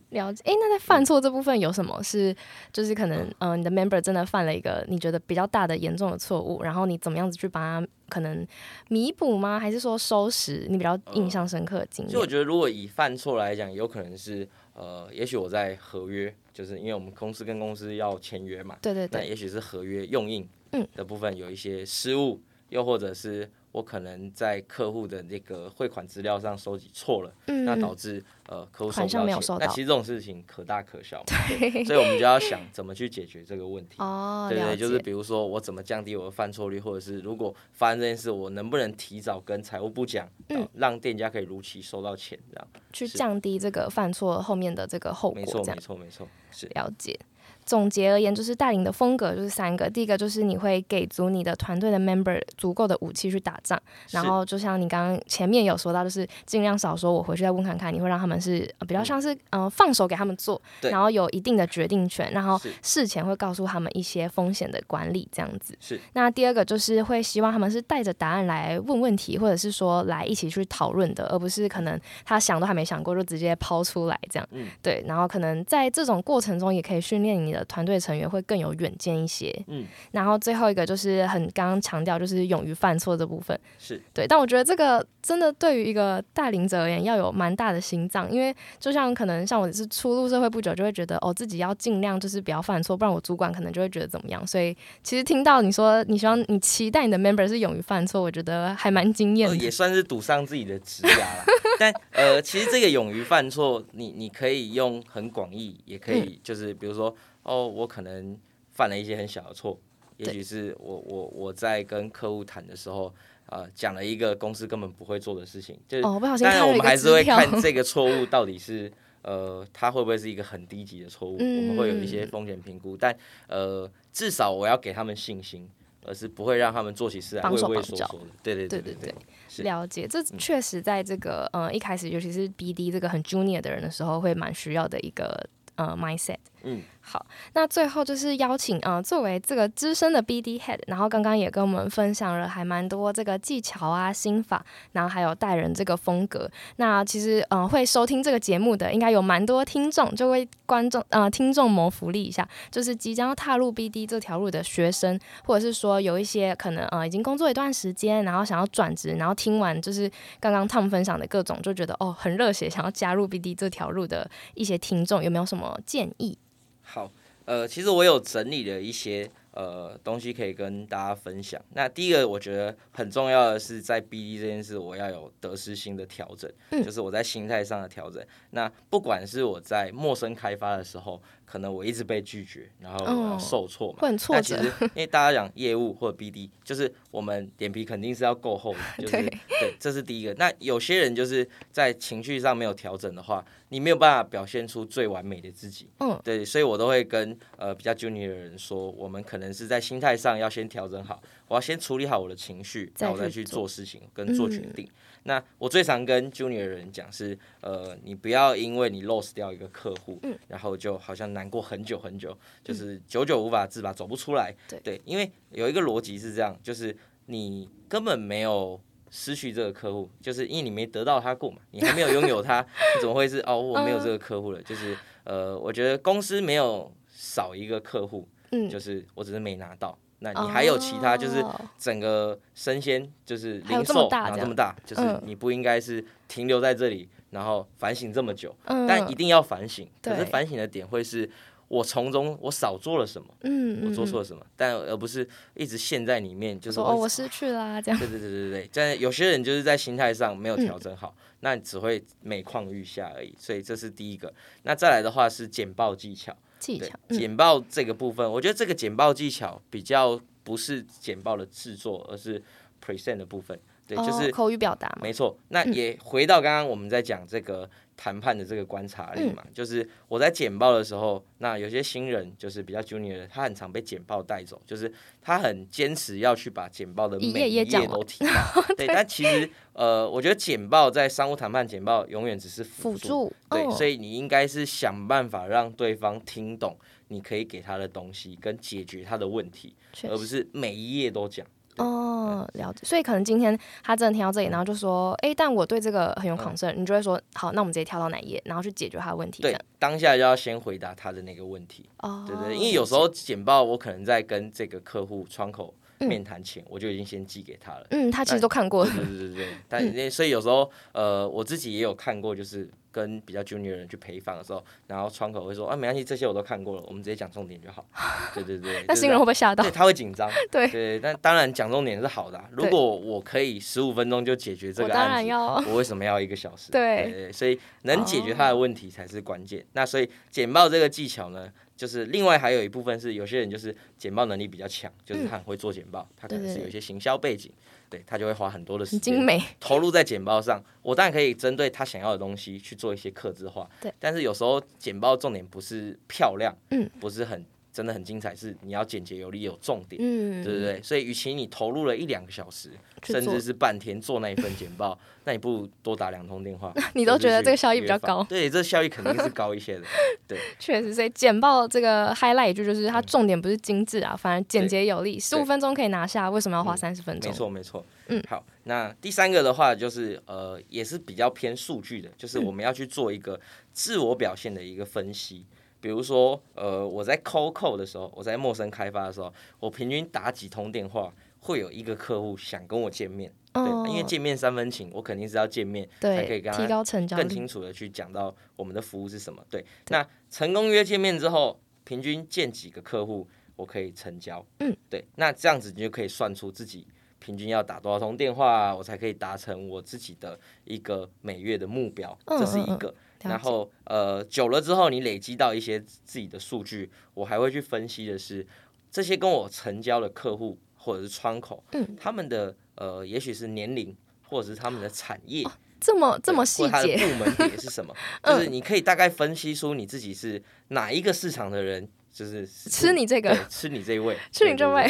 了解。哎，那在犯错这部分有什么是，就是可能，嗯，你的 member 真的犯了一个你觉得比较大的、严重的错误，然后你怎么样子去把它可能弥补吗？还是说收拾你比较印象深刻的经验？就我觉得，如果以犯错来讲，有可能是，呃，也许我在合约，就是因为我们公司跟公司要签约嘛，对对对，那也许是合约用印的部分有一些失误。又或者是我可能在客户的那个汇款资料上收集错了，那导致呃客户收不到钱。那其实这种事情可大可小，对，所以我们就要想怎么去解决这个问题。哦，对对，就是比如说我怎么降低我的犯错率，或者是如果发生这件事，我能不能提早跟财务部讲，让店家可以如期收到钱，这样去降低这个犯错后面的这个后果。没错，没错，没错，是了解。总结而言，就是带领的风格就是三个。第一个就是你会给足你的团队的 member 足够的武器去打仗，然后就像你刚刚前面有说到，就是尽量少说，我回去再问看看，你会让他们是比较像是嗯放手给他们做，然后有一定的决定权，然后事前会告诉他们一些风险的管理这样子。是。那第二个就是会希望他们是带着答案来问问题，或者是说来一起去讨论的，而不是可能他想都还没想过就直接抛出来这样。嗯。对，然后可能在这种过程中也可以训练你的。团队成员会更有远见一些，嗯，然后最后一个就是很刚刚强调，就是勇于犯错这部分，是对，但我觉得这个真的对于一个带领者而言，要有蛮大的心脏，因为就像可能像我是初入社会不久，就会觉得哦，自己要尽量就是不要犯错，不然我主管可能就会觉得怎么样。所以其实听到你说你希望你期待你的 member 是勇于犯错，我觉得还蛮惊艳的，也算是赌上自己的职涯了。但呃，其实这个勇于犯错，你你可以用很广义，也可以就是比如说。哦，我可能犯了一些很小的错，也许是我我我在跟客户谈的时候，呃，讲了一个公司根本不会做的事情，就是，当然我们还是会看这个错误到底是，呃，它会不会是一个很低级的错误，我们会有一些风险评估，但呃，至少我要给他们信心，而是不会让他们做起事来畏畏缩缩的，对对对对对，了解，这确实在这个呃一开始，尤其是 BD 这个很 junior 的人的时候，会蛮需要的一个呃 mindset。嗯，好，那最后就是邀请呃，作为这个资深的 BD head，然后刚刚也跟我们分享了还蛮多这个技巧啊、心法，然后还有带人这个风格。那其实呃，会收听这个节目的应该有蛮多听众，就为观众呃听众谋福利一下，就是即将要踏入 BD 这条路的学生，或者是说有一些可能呃已经工作一段时间，然后想要转职，然后听完就是刚刚 Tom 分享的各种，就觉得哦很热血，想要加入 BD 这条路的一些听众，有没有什么建议？好，呃，其实我有整理了一些呃东西可以跟大家分享。那第一个我觉得很重要的是，在 BD 这件事，我要有得失心的调整，就是我在心态上的调整。那不管是我在陌生开发的时候。可能我一直被拒绝，然后受挫嘛。会很挫折。其实，因为大家讲业务或者 BD，就是我们脸皮肯定是要够厚的，(laughs) 就是对，这是第一个。那有些人就是在情绪上没有调整的话，你没有办法表现出最完美的自己。嗯，对，所以我都会跟呃比较 junior 的人说，我们可能是在心态上要先调整好，我要先处理好我的情绪，然后再去做事情跟做决定。那我最常跟 junior 人讲是，呃，你不要因为你 lost 掉一个客户，然后就好像难过很久很久，就是久久无法自拔，走不出来。对，因为有一个逻辑是这样，就是你根本没有失去这个客户，就是因为你没得到他过嘛，你还没有拥有他，(laughs) 你怎么会是哦我没有这个客户了？就是呃，我觉得公司没有少一个客户，就是我只是没拿到。那你还有其他，就是整个生鲜，就是零售，然后这么大，就是你不应该是停留在这里，然后反省这么久，但一定要反省。可是反省的点会是我从中我少做了什么，嗯，我做错了什么，但而不是一直陷在里面，就是哦，我失去了这样。对对对对对，但有些人就是在心态上没有调整好，那只会每况愈下而已。所以这是第一个。那再来的话是简报技巧。技巧简报这个部分，我觉得这个简报技巧比较不是简报的制作，而是 present 的部分。对，就是口语表达。没错。那也回到刚刚我们在讲这个。谈判的这个观察力嘛，就是我在简报的时候，那有些新人就是比较 junior 的，他很常被简报带走，就是他很坚持要去把简报的每一页都提到。(laughs) 对，但其实呃，我觉得简报在商务谈判简报永远只是辅助，对，所以你应该是想办法让对方听懂你可以给他的东西，跟解决他的问题，而不是每一页都讲。哦，了解。所以可能今天他真的听到这里，然后就说：“哎，但我对这个很有 concern。”你就会说：“好，那我们直接跳到哪一页，然后去解决他的问题。”对，当下就要先回答他的那个问题。哦，对对，因为有时候简报我可能在跟这个客户窗口面谈前，我就已经先寄给他了。嗯，他其实都看过。对对对 (laughs) 对，但所以有时候呃，我自己也有看过，就是。跟比较 junior 的人去陪访的时候，然后窗口会说啊，没关系，这些我都看过了，我们直接讲重点就好。(laughs) 对对对，(laughs) 那新人会不会吓到？对，他会紧张。(laughs) 对对，但当然讲重点是好的。如果我可以十五分钟就解决这个案子，我为什么要一个小时？对对，所以能解决他的问题才是关键。那所以简报这个技巧呢，就是另外还有一部分是有些人就是简报能力比较强，就是他很会做简报，他可能是有一些行销背景。对他就会花很多的时间投入在简报上。我当然可以针对他想要的东西去做一些刻字化。对，但是有时候简报重点不是漂亮，嗯，不是很真的很精彩，是你要简洁有力有重点，嗯，对不对？所以与其你投入了一两个小时，甚至是半天做那一份简报，(laughs) 那你不如多打两通电话。(laughs) 你都觉得这个效益比较高对，这效益肯定是高一些的。(laughs) 对确实，所以简报这个 highlight 一句就是它重点不是精致啊，反而简洁有力，十五分钟可以拿下，为什么要花嗯三十分钟？没错，没错。嗯，好，那第三个的话就是呃，也是比较偏数据的，就是嗯我们要去做一个自我表现的一个分析。比如说，呃，我在 call call 的时候，我在陌生开发的时候，我平均打几通电话，会有一个客户想跟我见面。对，嗯因为见面三分情，我肯定是要见面，才可以跟他提高成交更，清楚的去讲到我们的服务是什么。对，那成功约见面之后，平均见几个客户，我可以成交。嗯，对，那这样子你就可以算出自己平均要打多少通电话，我才可以达成我自己的一个每月的目标，嗯这是一嗯嗯个。了然后呃，久了之后，你累积到一些自己的数据，我还会去分析的是这些跟我成交的客户或者是窗口，嗯他们的呃，也许是年龄或者是他们的产业。这么这么细节，部门也是什么？(laughs) 就是你可以大概分析出你自己是哪一个市场的人，就是吃你这个吃你这一位，吃你这位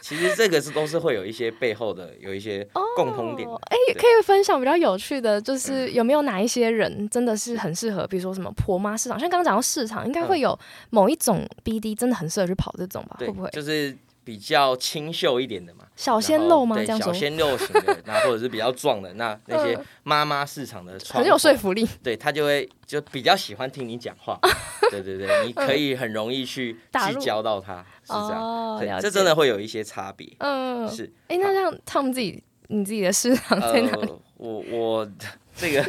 其实这个是都是会有一些背后的有一些共通点。哦哎、对可以分享比较有趣的，就是有没有哪一些人真的是很适合，比如说什么婆妈市场，像刚刚讲到市场，应该会有某一种 BD 真的很适合去跑这种吧？对会不会，就是比较清秀一点的嘛，小鲜肉吗？对小鲜肉型的，(laughs) 那或者是比较壮的，那那些妈妈市场的窗 (laughs) 很有口说服力，对他就会就比较喜欢听你讲话，(laughs) 对对对，你可以很容易去聚焦到他，是这样，哦，对，这真的会有一些差别，嗯，是。哎、那像他们自己，你自己的市场在哪里？呃，我我这个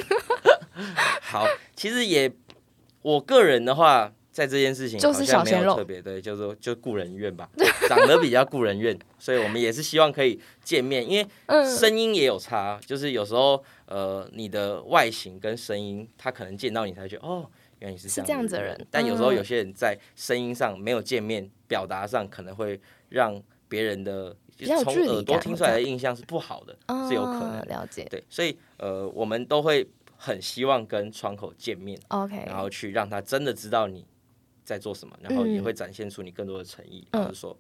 好，其实也我个人的话，在这件事情就是好像没有小鲜肉特别对，就是说就故人怨吧，长得比较故人怨，所以我们也是希望可以见面，因为嗯，声音也有差，就是有时候呃你的外形跟声音，他可能见到你才觉得哦。原来你是是这样子的人但有时候嗯有些人在声音上没有见面，表达上可能会让别人的比较有从耳朵听出来的印象是不好的，是有可能。哦了解。对，所以呃，我们都会很希望跟窗口见面，OK，然后去让他真的知道你在做什么，然后也嗯。会展现出你更多的诚意，嗯。然后说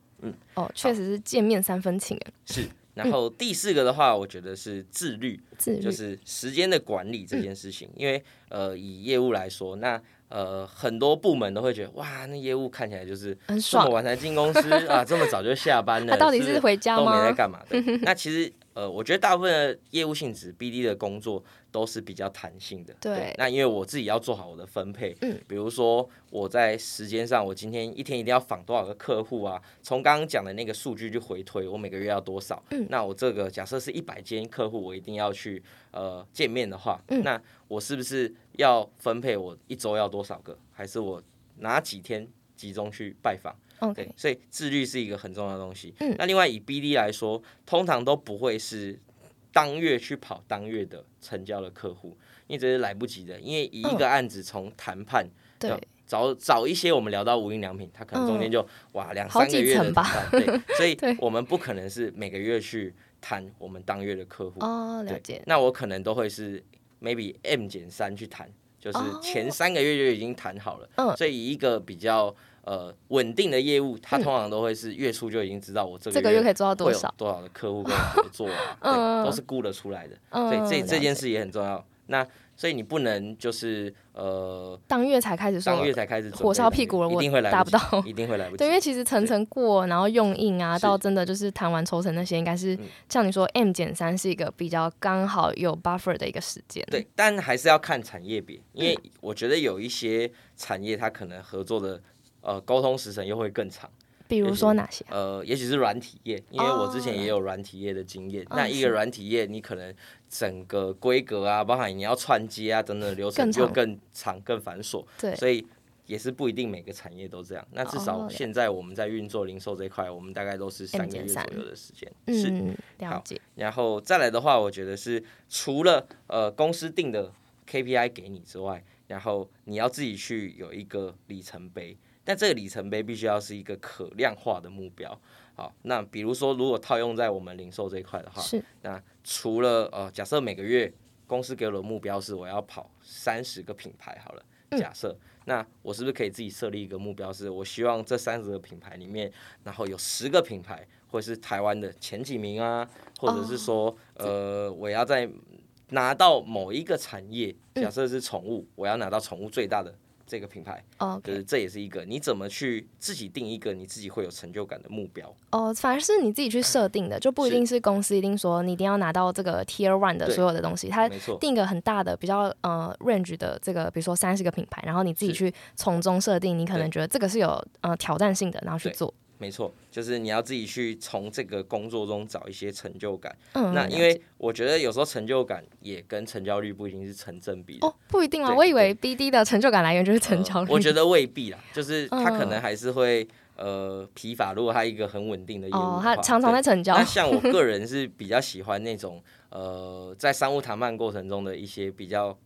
哦，确实是见面三分情，是。(laughs) 然后第四个的话，我觉得是自律，自律。就是时间的管理这件事情。因为呃，以业务来说，那呃很多部门都会觉得哇，那业务看起来就是很爽。这么晚才进公司 (laughs) 啊，这么早就下班了，他到底是回家都没在？干嘛的。(laughs) 那其实呃，我觉得大部分的业务性质 BD 的工作都是比较弹性的。对那因为我自己要做好我的分配，嗯，比如说我在时间上，我今天一天一定要访多少个客户啊？从刚刚讲的那个数据去回推，我每个月要多少？嗯那我这个假设是一百间客户，我一定要去呃见面的话，嗯那我是不是要分配我一周要多少个？还是我哪几天集中去拜访？对 OK，，所以自律是一个很重要的东西。嗯那另外以 BD 来说，通常都不会是当月去跑当月的成交的客户，因为这是来不及的。因为以一个案子从谈判，嗯对要，找找一些我们聊到无印良品，它可能中间就、哇两三个月的对，(laughs) 所以我们不可能是每个月去谈我们当月的客户。哦，了对解，那我可能都会是 maybe M 减三去谈，就是哦前三个月就已经谈好了。嗯所以以一个比较呃稳定的业务，它通常都会是月初就已经知道我这个这个月可以做到多少？多少的客户跟我合作啊，(laughs) 嗯对，都是估得出来的。嗯，所以这这件事也很重要。那所以你不能就是呃当月才开始说当月才开始火烧屁股了，我一定会来达不到。一定会来不及。对，因为其实层层过，然后用印啊，到真的就是谈完抽成那些，应该是嗯像你说 M 减三是一个比较刚好有 buffer 的一个时间。对，但还是要看产业别，因为嗯我觉得有一些产业它可能合作的呃沟通时程又会更长。比如说哪些？呃，也许是软体业，因为我之前哦也有软体业的经验。嗯那一个软体业，你可能整个规格啊，包含你要串接啊等等流程就更长、更繁琐，对，所以也是不一定每个产业都这样。那至哦少现在我们在运作零售这一块，我们大概都是三个月左右的时间。是，嗯，了好解。然后再来的话，我觉得是除了呃公司定的 KPI 给你之外，然后你要自己去有一个里程碑。但这个里程碑必须要是一个可量化的目标。好，那比如说，如果套用在我们零售这一块的话，是，那除了呃，假设每个月公司给我的目标是我要跑三十个品牌好了，嗯。假设，那我是不是可以自己设立一个目标，是我希望这三十个品牌里面，然后有十个品牌或是台湾的前几名啊，或者是说，呃，我要在拿到某一个产业，假设是宠物，我要拿到宠物最大的。这个品牌，哦，就是这也是一个你怎么去自己定一个你自己会有成就感的目标。哦，反而是你自己去设定的，就不一定是。公司一定说你一定要拿到这个 Tier One 的所有的东西，它定一个很大的比较呃 range 的这个，比如说三十个品牌，然后你自己去从中设定，你可能觉得这个是有呃挑战性的，然后去做。没错，就是你要自己去从这个工作中找一些成就感。嗯，那因为我觉得有时候成就感也跟成交率不一定是成正比哦，不一定啊。我以为 BD 的成就感来源就是成交率。我觉得未必啦，就是他可能还是会呃疲乏。如果他一个很稳定的业务，他常常在成交。那像我个人是比较喜欢那种呃，在商务谈判过程中的一些比较。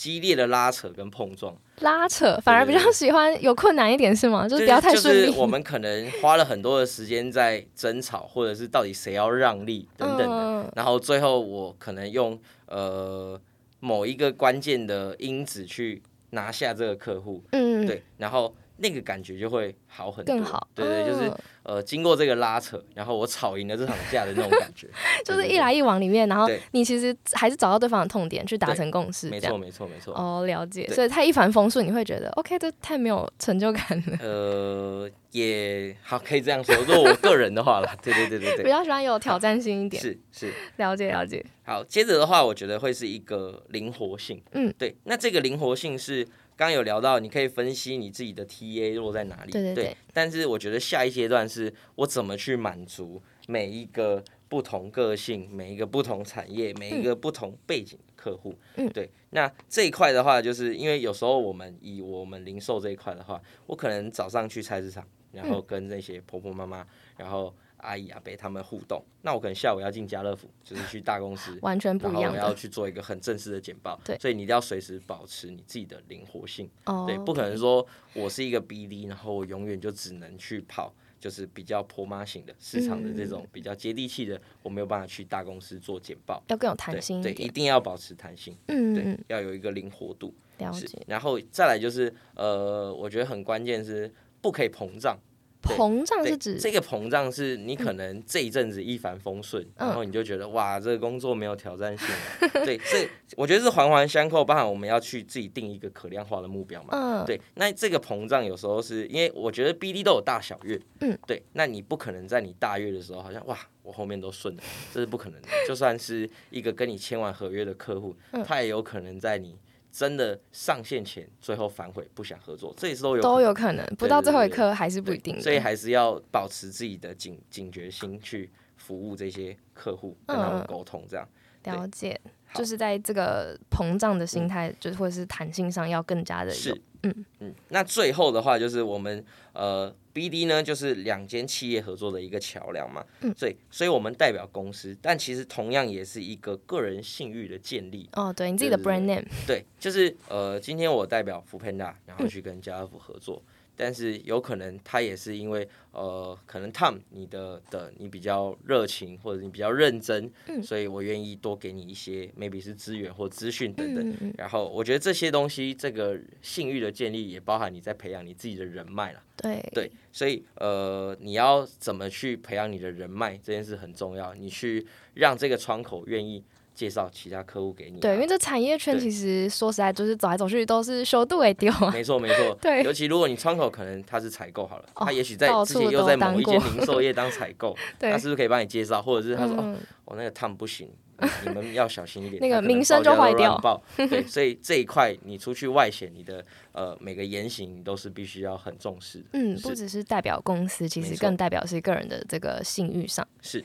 激烈的拉扯跟碰撞，拉扯反而比较喜欢有困难一点是吗？就是不要太顺利。就是我们可能花了很多的时间在争吵，或者是到底谁要让利等等的，然后最后我可能用呃某一个关键的因子去拿下这个客户，嗯，对，然后。那个感觉就会好很多，更好。对对，就是呃，经过这个拉扯，然后我吵赢了这场架的那种感觉，(laughs) 就是一来一往里面，然后你其实还是找到对方的痛点，去达成共识。没错，没错，没错。哦，了解。所以太一帆风顺，你会觉得 OK，这太没有成就感了。(laughs) 呃，也好，可以这样说。如果我个人的话啦，(laughs) 对对对对对，比较喜欢有挑战性一点。是是，了解了解。好，接着的话，我觉得会是一个灵活性。嗯，对。那这个灵活性是。刚刚有聊到，你可以分析你自己的 TA 落在哪里。对对对。但是我觉得下一阶段是我怎么去满足每一个不同个性、每一个不同产业、每一个不同背景的客户。嗯。对。那这一块的话，就是因为有时候我们以我们零售这一块的话，我可能早上去菜市场，然后跟那些婆婆妈妈，然后。阿姨阿伯他们互动，那我可能下午要进家乐福，就是去大公司，(laughs) 完全不一样。我要去做一个很正式的简报，对，所以你一定要随时保持你自己的灵活性，对，不可能说我是一个 BD，然后我永远就只能去跑，就是比较婆妈型的市场的这种比较接地气的，我没有办法去大公司做简报，要更有弹性对，一定要保持弹性，嗯，对，要有一个灵活度，了解。然后再来就是，呃，我觉得很关键是不可以膨胀。膨胀是指这个膨胀是你可能这一阵子一帆风顺，然后你就觉得哇，这个工作没有挑战性。(laughs) 对，这我觉得是环环相扣，包含我们要去自己定一个可量化的目标嘛。嗯，对。那这个膨胀有时候是因为我觉得 BD 都有大小月，嗯，对。那你不可能在你大月的时候，好像哇，我后面都顺了，这是不可能的。就算是一个跟你签完合约的客户，他也有可能在你。真的上线前，最后反悔不想合作，这也是都有都有可能，不到最后一刻还是不一定。所以还是要保持自己的警警觉心，去服务这些客户，跟他们沟通，这样了解。就是在这个膨胀的心态，就是或者是弹性上，要更加的是嗯嗯。那最后的话，就是我们呃。BD 呢，就是两间企业合作的一个桥梁嘛，嗯，所以，所以我们代表公司，但其实同样也是一个个人信誉的建立。哦，对你自己的 brand name，对，就是呃，今天我代表 Foodpanda，然后去跟家乐福合作。但是有可能他也是因为呃，可能 Tom 你的的你比较热情或者你比较认真，所以我愿意多给你一些 maybe 是资源或资讯等等。然后我觉得这些东西，这个信誉的建立也包含你在培养你自己的人脉了。对对，所以呃，你要怎么去培养你的人脉这件事很重要，你去让这个窗口愿意。介绍其他客户给你。对，因为这产业圈其实说实在，就是走来走去都是修度为丢啊。没 (laughs) 错没错。(laughs) 对。尤其如果你窗口可能他是采购好了，他也许在之前又在某一间零售业当采购，(laughs) 他是不是可以帮你介绍？或者是他说哦，我那个烫不行，你们要小心一点，那个名声就坏掉。对，所以这一块你出去外显，你的呃每个言行都是必须要很重视。嗯，不只是代表公司，其实更代表是个人的这个信誉上。是。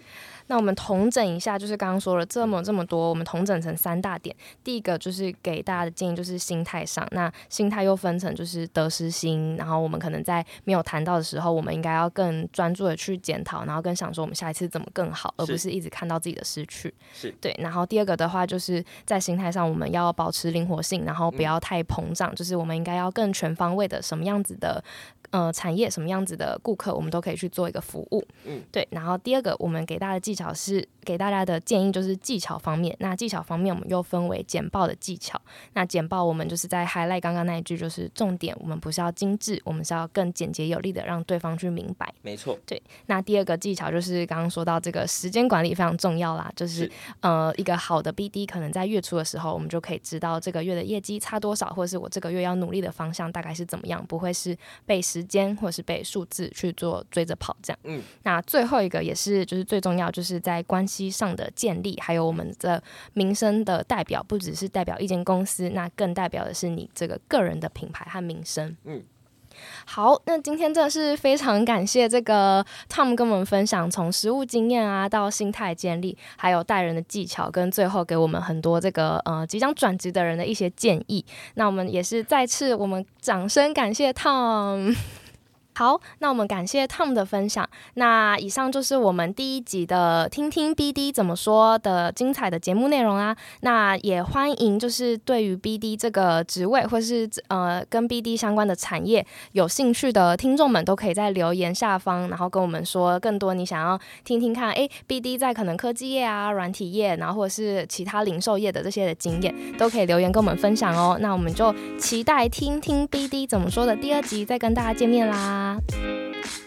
那我们统整一下，就是刚刚说了这么这么多，我们统整成三大点。第一个就是给大家的建议，就是心态上。那心态又分成就是得失心，然后我们可能在没有谈到的时候，我们应该要更专注的去检讨，然后更想说我们下一次怎么更好，而不是一直看到自己的失去。是对，然后第二个的话，就是在心态上我们要保持灵活性，然后不要太膨胀，就是我们应该要更全方位的什么样子的。呃，产业什么样子的顾客，我们都可以去做一个服务。嗯，对。然后第二个，我们给大家的技巧是，给大家的建议就是技巧方面。那技巧方面，我们又分为简报的技巧。那简报我们就是在 highlight 刚刚那一句，就是重点，我们不是要精致，我们是要更简洁有力的让对方去明白。没错。对。那第二个技巧就是刚刚说到这个时间管理非常重要啦，就是呃，一个好的 BD 可能在月初的时候，我们就可以知道这个月的业绩差多少，或者是我这个月要努力的方向大概是怎么样，不会是被时间或者是被数字去做追着跑这样，嗯，那最后一个也是就是最重要，就是在关系上的建立，还有我们的名声的代表，不只是代表一间公司，那更代表的是你这个个人的品牌和名声，嗯。好，那今天真的是非常感谢这个 Tom 跟我们分享从实务经验啊到心态建立，还有带人的技巧，跟最后给我们很多这个呃即将转职的人的一些建议。那我们也是再次我们掌声感谢 Tom。好，那我们感谢 Tom 的分享。那以上就是我们第一集的听听 BD 怎么说的精彩的节目内容啊。那也欢迎就是对于 BD 这个职位或是呃跟 BD 相关的产业有兴趣的听众们，都可以在留言下方，然后跟我们说更多你想要听听看。哎，BD 在可能科技业啊、软体业，然后或者是其他零售业的这些的经验，都可以留言跟我们分享哦。那我们就期待听听 BD 怎么说的第二集再跟大家见面啦。した